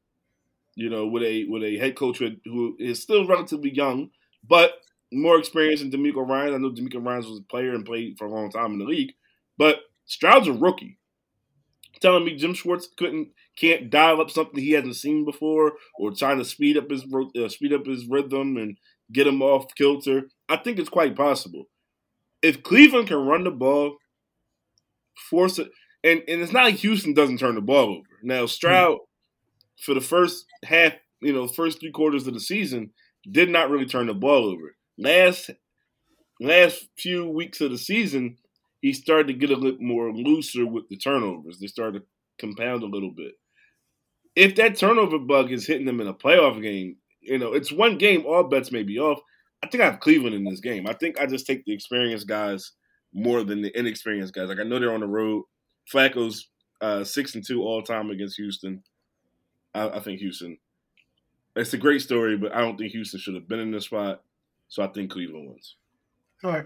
You know, with a with a head coach who is still relatively young, but more experienced than DeMeco Ryan. I know DeMeco Ryan was a player and played for a long time in the league, but Stroud's a rookie. Telling me Jim Schwartz couldn't can't dial up something he hasn't seen before, or trying to speed up his uh, speed up his rhythm and get him off kilter. I think it's quite possible. If Cleveland can run the ball, force it and and it's not like Houston doesn't turn the ball over. Now Stroud mm-hmm. for the first half, you know, first three quarters of the season did not really turn the ball over. Last last few weeks of the season, he started to get a little more looser with the turnovers. They started to compound a little bit. If that turnover bug is hitting them in a playoff game, you know, it's one game, all bets may be off. I think I have Cleveland in this game. I think I just take the experienced guys more than the inexperienced guys. Like I know they're on the road. Flacco's uh, six and two all time against Houston. I, I, think Houston. It's a great story, but I don't think Houston should have been in this spot. So I think Cleveland wins. All right.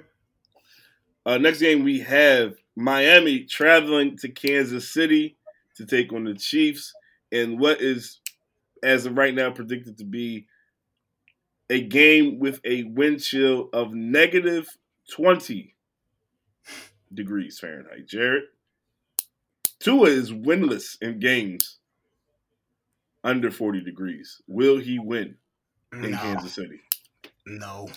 Uh, next game we have Miami traveling to Kansas City to take on the Chiefs, and what is, as of right now, predicted to be a game with a wind chill of negative twenty degrees Fahrenheit. Jarod. Tua is winless in games under 40 degrees. Will he win in no. Kansas City? No.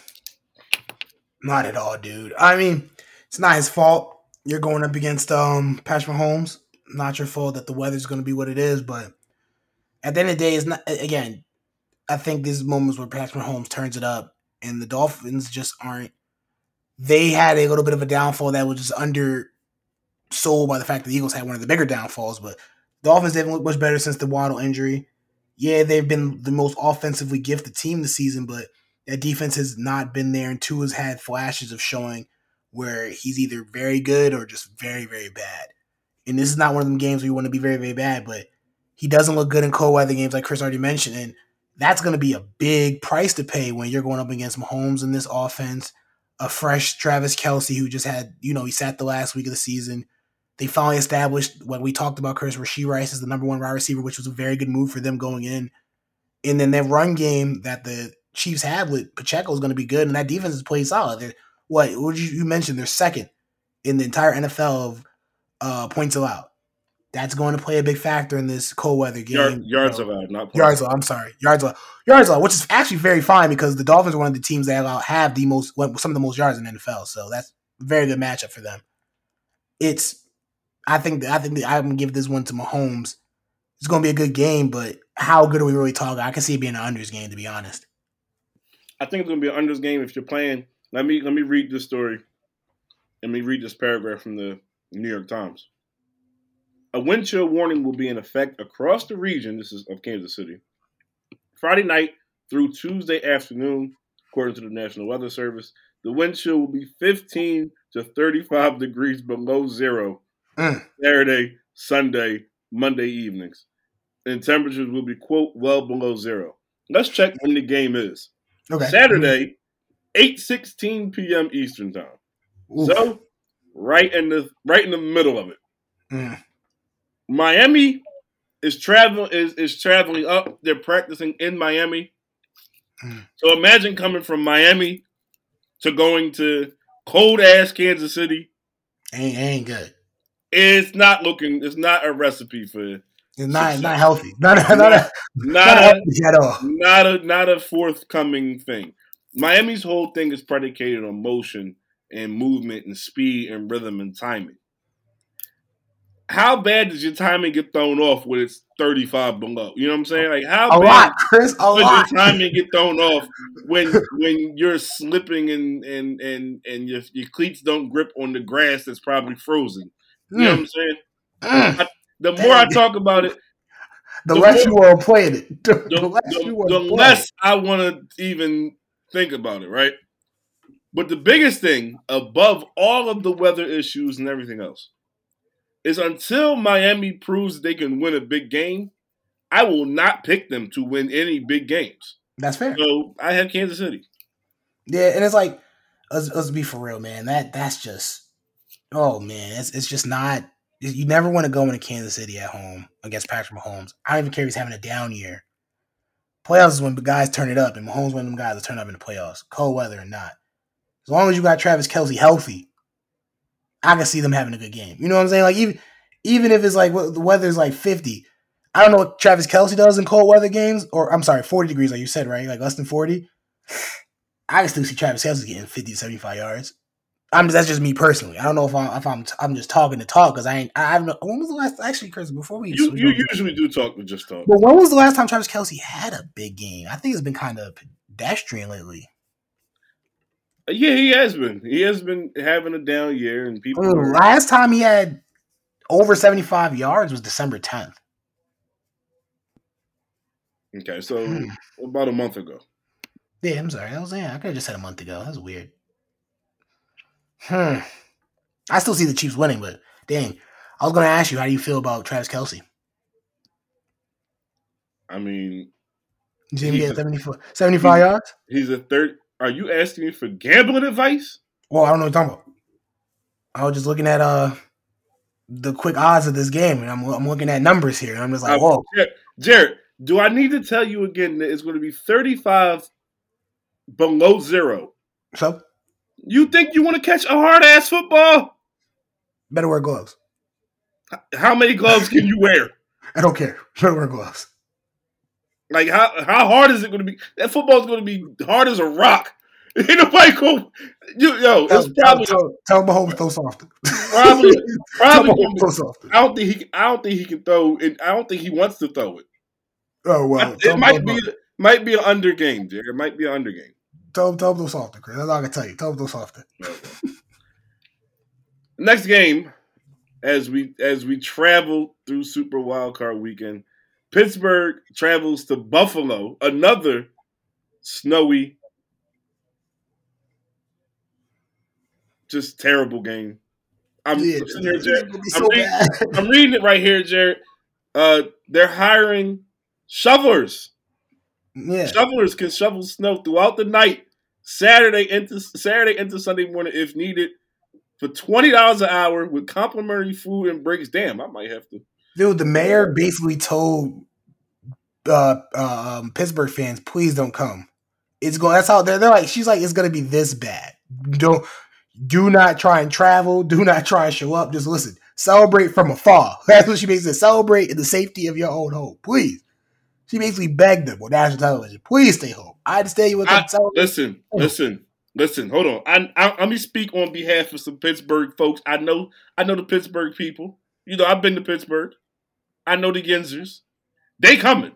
Not at all, dude. I mean, it's not his fault. You're going up against um Patrick Mahomes. Not your fault that the weather's going to be what it is, but at the end of the day, it's not. Again, I think these moments where Patrick Mahomes turns it up, and the Dolphins just aren't. They had a little bit of a downfall that was just under sold by the fact that the Eagles had one of the bigger downfalls, but the Dolphins didn't look much better since the Waddle injury. Yeah, they've been the most offensively gifted team this season, but that defense has not been there, and Tua has had flashes of showing where he's either very good or just very, very bad. And this is not one of them games where you want to be very, very bad, but he doesn't look good in cold weather games, like Chris already mentioned, and that's going to be a big price to pay when you're going up against Mahomes in this offense. A fresh Travis Kelce who just had, you know, he sat the last week of the season. They finally established what we talked about, Chris Rashee Rice is the number one wide receiver, which was a very good move for them going in. And then that run game that the Chiefs have with Pacheco is going to be good, and that defense is played solid. They're, what what you, you mentioned? They're second in the entire NFL of uh, points allowed. That's going to play a big factor in this cold weather game. Yard, yards allowed, not points. yards allowed. I'm sorry, yards allowed. Yards allowed, which is actually very fine because the Dolphins are one of the teams that allow have the most some of the most yards in the NFL. So that's a very good matchup for them. It's I think I think I'm gonna give this one to Mahomes. It's gonna be a good game, but how good are we really talking? I can see it being an unders game to be honest. I think it's gonna be an unders game if you're playing. Let me let me read this story. Let me read this paragraph from the New York Times. A wind chill warning will be in effect across the region. This is of Kansas City. Friday night through Tuesday afternoon, according to the National Weather Service, the wind chill will be 15 to 35 degrees below zero Mm. Saturday, Sunday, Monday evenings. And temperatures will be, quote, well below zero. Let's check when the game is. Okay. Saturday, 8:16 p.m. Eastern time. Oof. So, right in the right in the middle of it. Mm. Miami is traveling is, is traveling up. They're practicing in Miami. Mm. So imagine coming from Miami to going to cold ass Kansas City. ain't ain't good. It's not looking. It's not a recipe for It's not Success. not healthy. Not not, not, not not a, at all. not a not a forthcoming thing. Miami's whole thing is predicated on motion and movement and speed and rhythm and timing. How bad does your timing get thrown off when it's 35 below? You know what I'm saying? Like how A bad lot, Chris. A does lot. your timing get thrown off when when you're slipping and and and and your, your cleats don't grip on the grass that's probably frozen? You know what I'm saying? Mm. The more I talk about it, The The less more- you want to play it, the, the, the less the- you the play. less I want to even think about it, right? But the biggest thing, above all of the weather issues and everything else, is until Miami proves they can win a big game, I will not pick them to win any big games. That's fair. So I have Kansas City. Yeah, and it's like let's, let's be for real, man. That that's just oh man, it's it's just not. You never want to go into Kansas City at home against Patrick Mahomes. I don't even care if he's having a down year. Playoffs is when the guys turn it up, and Mahomes one of them guys that turn up in the playoffs, cold weather or not. As long as you got Travis Kelce healthy, I can see them having a good game. You know what I'm saying? Like even even if it's like what- the weather's like 50, I don't know what Travis Kelce does in cold weather games, or I'm sorry, 40 degrees, like you said, right? Like less than 40. I can still see Travis Kelce getting 50 to 75 yards. I'm that's just me personally. I don't know if I'm if I'm I'm just talking to talk because I ain't I haven't. When was the last actually, Chris? Before we, You you usually do talk to just talk. but when was the last time Travis Kelce had a big game? I think it's been kind of pedestrian lately. Yeah, he has been. He has been having a down year, and people. The last time he had over 75 yards was December 10th. Okay, so Hmm. about a month ago. Yeah, I'm sorry. I was yeah, I could have just said a month ago. That was weird. Hmm. I still see the Chiefs winning, but dang. I was gonna ask you, how do you feel about Travis Kelce? I mean, You see him He's get 74 75 yards? he's a third. Are you asking me for gambling advice? Well, I don't know what you're talking about. I was just looking at uh the quick odds of this game, and I'm I'm looking at numbers here, and I'm just like, Uh, whoa. Jarod, Jarod, do I need to tell you again that it's going to be 35 below zero? So You think you want to catch a hard ass football? better wear gloves. How many gloves can you wear? I don't care. Better wear gloves. Like how how hard is it going to be? That football is going to be hard as a rock. Ain't nobody. You, yo, Tell, it's probably tell, tell, tell Mahomes throw softer. probably probably. Throw softer. I don't think he. I don't think he can throw. And I don't think he wants to throw it. Oh well, tell it might be might be an under game, Jarod. It might be an under game. Tell him, tell him throw softer, Chris. That's all I can tell you. Tell him throw softer. Next game, as we as we travel through Super Wild Card Weekend, Pittsburgh travels to Buffalo. Another snowy, just terrible game. I'm, Yeah, I'm here, Jarod. gonna I'm reading- I'm reading it right here, Jarod. Uh, they're hiring shovelers. Yeah, Shovelers can shovel snow throughout the night, Saturday into Saturday into Sunday morning if needed, for twenty dollars an hour with complimentary food and breaks. Damn, I might have to. Dude. The mayor basically told uh, uh, um, Pittsburgh fans, "Please don't come." It's going. That's how they're. They're like, she's like, it's gonna be this bad. Don't do not try and travel. Do not try and show up. Just listen. Celebrate from afar. That's what she basically said. Celebrate in the safety of your own home, please. She basically begged them on national television, please stay home. I understand you with I- them celebrate. Listen, listen, listen. Hold on. I, I let me speak on behalf of some Pittsburgh folks. I know, I know the Pittsburgh people. You know, I've been to Pittsburgh. I know the Yinzers. They coming.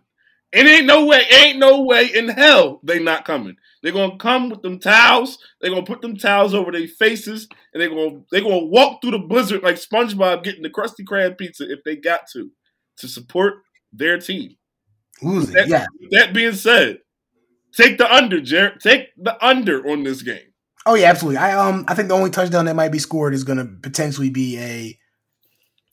It ain't no way, ain't no way in hell they not coming. They're gonna come with them towels. They're gonna put them towels over their faces, and they're gonna they're gonna walk through the blizzard like SpongeBob getting the Krusty Krab pizza if they got to to support their team. That, yeah. that being said, take the under, Jarod. Take the under on this game. Oh yeah, absolutely. I um I think the only touchdown that might be scored is going to potentially be a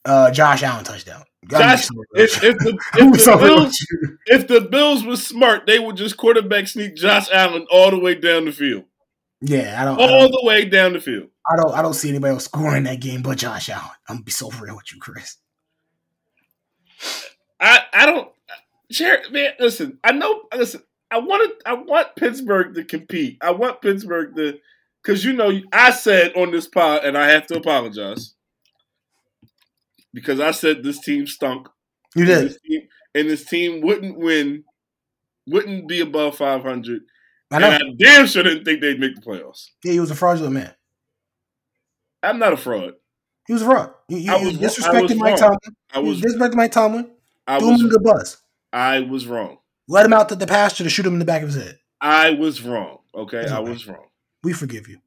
uh Josh Allen touchdown. Josh. If, if the, if, the Bills, if the Bills was smart, they would just quarterback sneak Josh Allen all the way down the field. Yeah, I don't, I All don't the way down the field. I don't I don't see anybody else scoring that game but Josh Allen. I'm gonna be so real with you, Chris. I, I don't Jarod, man, listen, I know listen, I want I want Pittsburgh to compete. I want Pittsburgh to because you know I said on this pod, and I have to apologize. Because I said this team stunk. You and did. this team, and this team wouldn't win, wouldn't be above 500. I know. And I damn sure didn't think they'd make the playoffs. yeah, he was a fraudulent man. I'm not a fraud. He was a fraud. You, you, I was- disrespected Mike wrong. Tomlin. I You was, disrespected Mike Tomlin. I Threw him was, the bus. I was wrong. Let him out to the pasture to shoot him in the back of his head. I was wrong. Okay, I was wrong. We forgive you.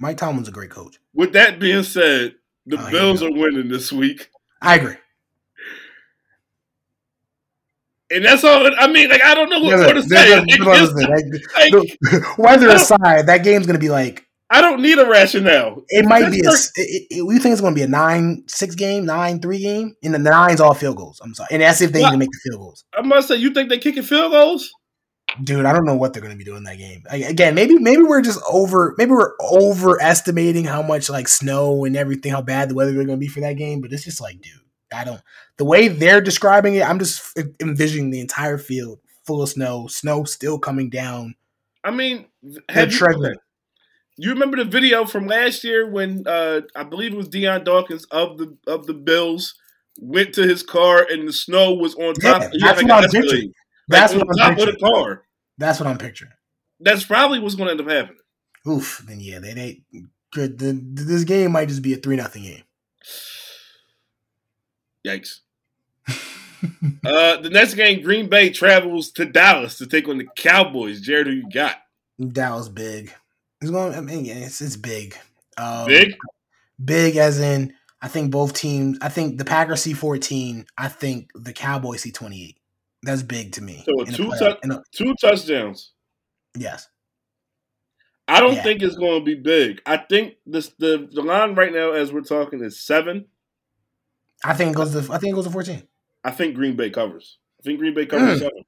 Mike Tomlin's a great coach. With that being said, the Oh, Bills are winning this week, I agree. and that's all. I mean, like I don't know what more to say. there's Like, nothing to it's- say. like, Like, weather aside, that game's gonna be like I don't need a rationale. it might be a. It, it, we think it's gonna be a nine six game, nine three game, and the nines all field goals. I'm sorry, and that's if they What? even make the field goals. I must say, you think they kicking field goals? Dude, I don't know what they're gonna be doing that game. I- Again, maybe maybe we're just over maybe we're overestimating how much like snow and everything, how bad the weather is gonna be for that game. But it's just like, dude, I don't. The way they're describing it, I'm just envisioning the entire field full of snow, snow still coming down. I mean, have you, you remember the video from last year when uh, I believe it was Dion Dawkins of the of the Bills went to his car and the snow was on top. Yeah, that's like what an I'm picturing. That's what on I'm top of picturing. the car. That's what I'm picturing. That's probably what's going to end up happening. Oof. Then yeah, they they good. This game might just be a three nothing game. Yikes. uh, the next game, Green Bay travels to Dallas to take on the Cowboys. Jarod, who you got? Dallas big. It's going. I mean, yeah, it's it's big. Um, Big? Big as in. I think both teams. I think the Packers see fourteen. I think the Cowboys see twenty eight. That's big to me. So two playoff- tou- a- Two touchdowns. yes. I don't Yeah. think it's going to be big. I think this the the line right now, as we're talking, is seven. I think it goes to. I think it goes to fourteen. I think Green Bay covers. I think Green Bay covers Mm. seven.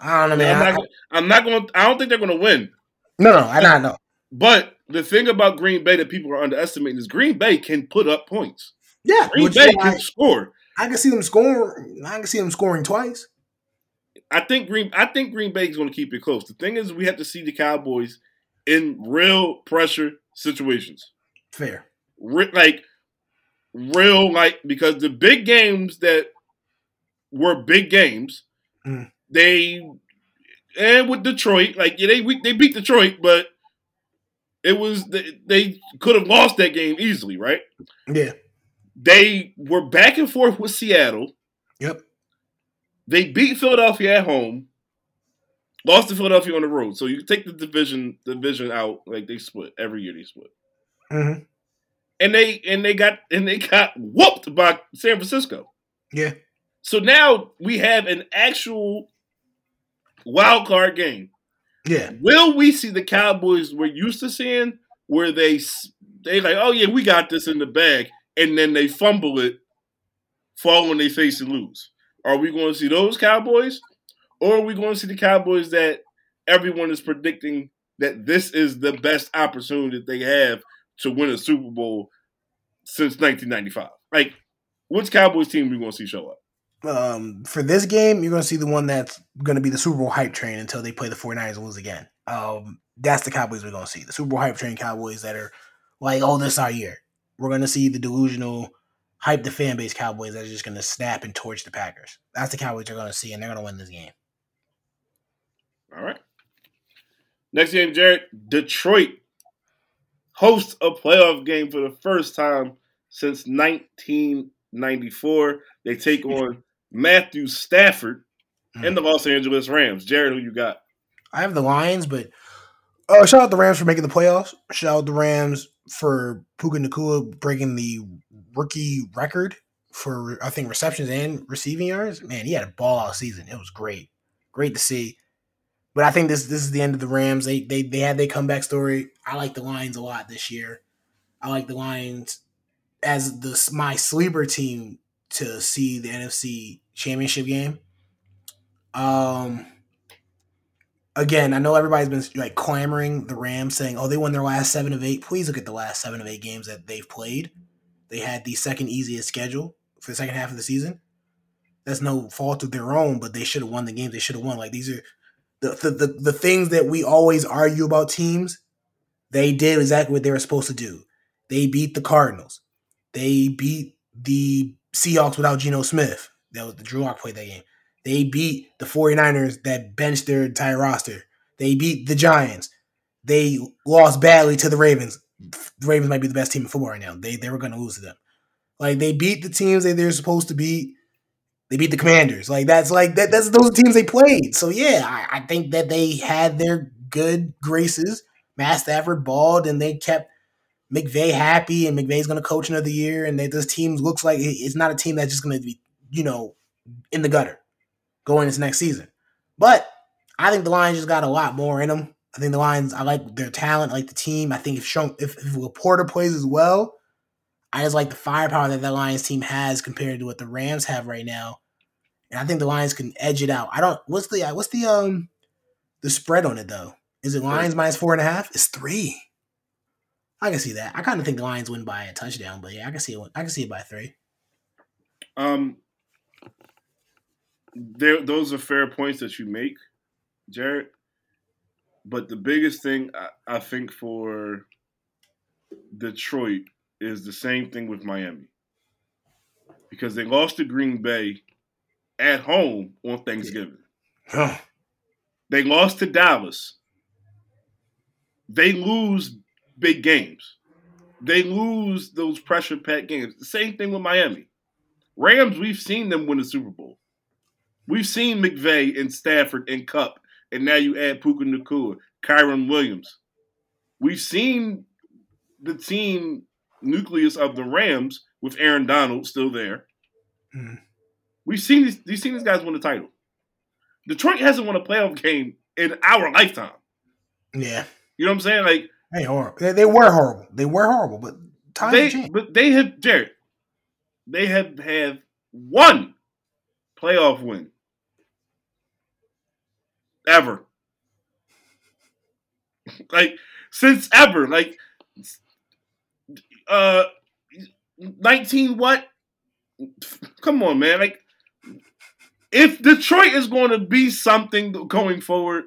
I don't know, I man. am I- not, I'm not going. I don't think they're going to win. no, no, I don't know. But the thing about Green Bay that people are underestimating is Green Bay can put up points. Yeah, Green Bay can score. I can see them scoring. I can see them scoring twice. I think Green. I think Green Bay is going to keep it close. The thing is, we have to see the Cowboys in real pressure situations. Fair. Re- like real, like because the big games that were big games, Mm. they and with Detroit, like yeah, they we- they beat Detroit, but It was they, they could have lost that game easily, right? Yeah. They were back and forth with Seattle. Yep. They beat Philadelphia at home. Lost to Philadelphia on the road. So you take the division division out, like they split every year. They split, hmm and they and they got and they got whooped by San Francisco. Yeah. So now we have an actual wild card game. Yeah. Will we see the Cowboys we're used to seeing, where they they like, oh yeah, we got this in the bag, and then they fumble it, fall on their face and lose? Are we going to see those Cowboys, or are we going to see the Cowboys that everyone is predicting that this is the best opportunity that they have to win a Super Bowl since 1995? Like, which Cowboys team are we going to see show up? Um, for this game, you're going to see the one that's going to be the Super Bowl hype train until they play the 49ers and lose again. Um, that's the Cowboys we're going to see. The Super Bowl hype train Cowboys that are like, oh, this our year. We're going to see the delusional, hype the fan base Cowboys that are just going to snap and torch the Packers. That's the Cowboys you're going to see, and they're going to win this game. All right. Next game, Jarod. Detroit hosts a playoff game for the first time since 1994. They take on Matthew Stafford and the hmm. Los Angeles Rams. Jared, who you got? I have the Lions, but uh, shout out the Rams for making the playoffs. Shout out the Rams for Puka Nacua breaking the rookie record for I think receptions and receiving yards. Man, he had a ball out season. It was great, great to see. But I think this this is the end of the Rams. They they they had their comeback story. I like the Lions a lot this year. I like the Lions as the my sleeper team to see the NFC Championship game. Um again, I know everybody's been like clamoring the Rams saying, "Oh, they won their last 7 of 8." Please look at the last 7 of 8 games that they've played. They had the second easiest schedule for the second half of the season. That's no fault of their own, but they should have won the games they should have won. Like these are the, the the the things that we always argue about teams. They did exactly what they were supposed to do. They beat the Cardinals. They beat the Seahawks without Geno Smith. That was the Drew Lock played that game. They beat the 49ers that benched their entire roster. They beat the Giants. They lost badly to the Ravens. The Ravens might be the best team in football right now. They they were going to lose to them. Like they beat the teams that they're supposed to beat. They beat the Commanders. Like that's like that. That's those teams they played. So yeah, I, I think that they had their good graces. Matt Stafford balled, and they kept McVay happy, and McVay's going to coach another year. And they, this team looks like it's not a team that's just going to be, you know, in the gutter going into next season. But I think the Lions just got a lot more in them. I think the Lions, I like their talent, I like the team. I think if Sean, if, if LaPorta plays as well, I just like the firepower that that Lions team has compared to what the Rams have right now. And I think the Lions can edge it out. I don't. What's the what's the um the spread on it though? Is it Lions minus four and a half? It's three. I can see that. I kind of think the Lions win by a touchdown, but yeah, I can see it. I can see it by three. Um, there, those are fair points that you make, Jarod. But the biggest thing I, I think for Detroit is the same thing with Miami because they lost to Green Bay at home on Thanksgiving. They lost to Dallas. They lose big games. They lose those pressure packed games. The same thing with Miami. Rams, we've seen them win the Super Bowl. We've seen McVay and Stafford and Kupp, and now you add Puka Nacua, Kyren Williams. We've seen the team nucleus of the Rams with Aaron Donald still there. Mhm. We've seen these, we've seen these guys win the title. Detroit hasn't won a playoff game in our lifetime. Yeah, You know what I'm saying? Like they horrible. They, they were horrible. They were horrible, but times they, changed. but they have Jarod. They have have one playoff win ever. like since ever, like uh, nineteen what? Come on, man! Like if Detroit is going to be something going forward,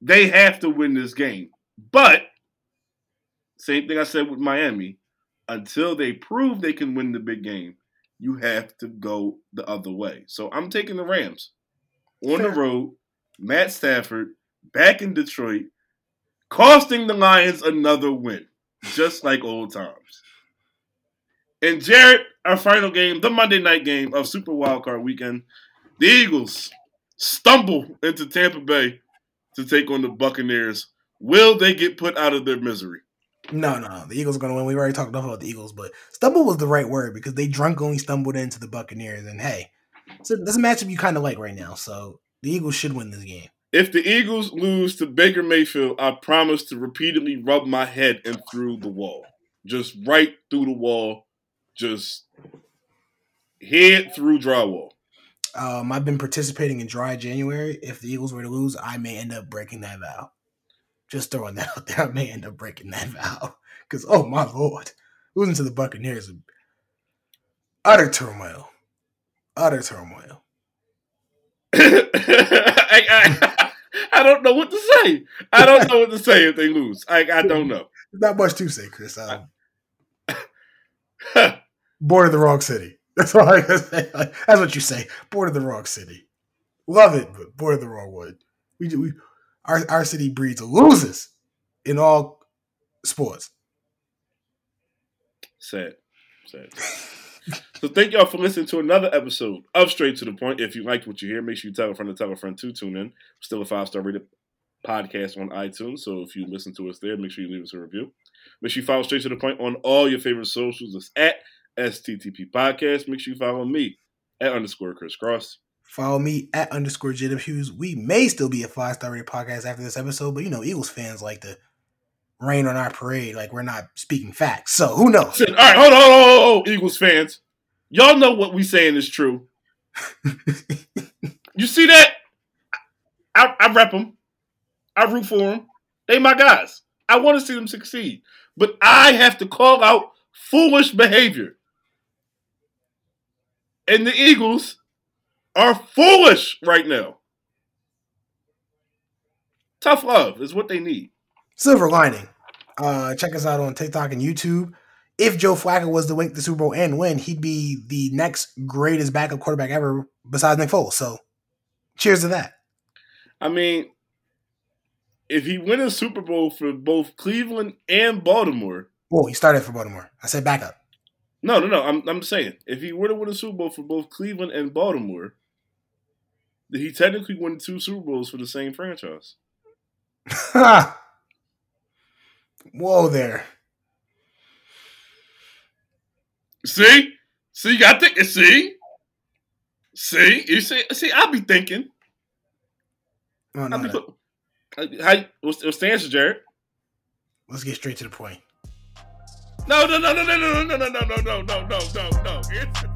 they have to win this game. But same thing I said with Miami. Until they prove they can win the big game, you have to go the other way. So I'm taking the Rams on the road. Matt Stafford back in Detroit. costing the Lions another win, just like old times. And Jarod, our final game, the Monday night game of Super Wildcard Weekend, the Eagles stumble into Tampa Bay to take on the Buccaneers. Will they get put out of their misery? No, no, no. The Eagles are going to win. We've already talked enough about the Eagles, but stumble was the right word because they drunkenly stumbled into the Buccaneers. And hey, so that's a matchup you kind of like right now. So the Eagles should win this game. If the Eagles lose to Baker Mayfield, I promise to repeatedly rub my head and through the wall. Just right through the wall. Just head through drywall. Um, I've been participating in dry January. If the Eagles were to lose, I may end up breaking that vow. Just throwing that out there, I may end up breaking that vow. Because, oh my lord, losing to the Buccaneers is utter turmoil. Utter turmoil. I, I, I, don't know what to say. I don't know what to say if they lose. I, I don't know. Not much to say, Chris. Um, born in the wrong city. That's all I can say. That's what you say. Born in the wrong city. Love it, but born in the wrong one. We, do. we our our city breeds losers in all sports. Sad. Sad. so thank y'all for listening to another episode of Straight to the Point. If you liked what you hear, make sure you tell a friend to tell a friend to tune in. We're still a five star rated podcast on iTunes, so if you listen to us there, make sure you leave us a review. Make sure you follow Straight to the Point on all your favorite socials. It's at STTP Podcast. Make sure you follow me at underscore Chris Cross. Follow me at underscore Jacob Hughes. We may still be a five star rated podcast after this episode, but you know, Eagles fans like to rain on our parade like we're not speaking facts. So who knows? All right, hold on, hold on, hold on, Eagles fans. Y'all know what we saying is true. you see that? I, I rep them. I root for them. They my guys. I want to see them succeed. But I have to call out foolish behavior. And the Eagles are foolish right now. Tough love is what they need. Silver lining. Uh, check us out on TikTok and YouTube. If Joe Flacco was to win the Super Bowl and win, he'd be the next greatest backup quarterback ever besides Nick Foles. So, cheers to that. I mean, if he win a Super Bowl for both Cleveland and Baltimore. Oh, he started for Baltimore. I said backup. No, no, no. I'm, I'm saying if he were to win a Super Bowl for both Cleveland and Baltimore, he technically won two Super Bowls for the same franchise. Whoa there. See? See, I think see? See? You see see, I'll be thinking. Oh, no, be, no. how what's, what's the answer, Jarod? Let's get straight to the point. No, no, no, no, no, no, no, no, no, no, no, no, no, no, no.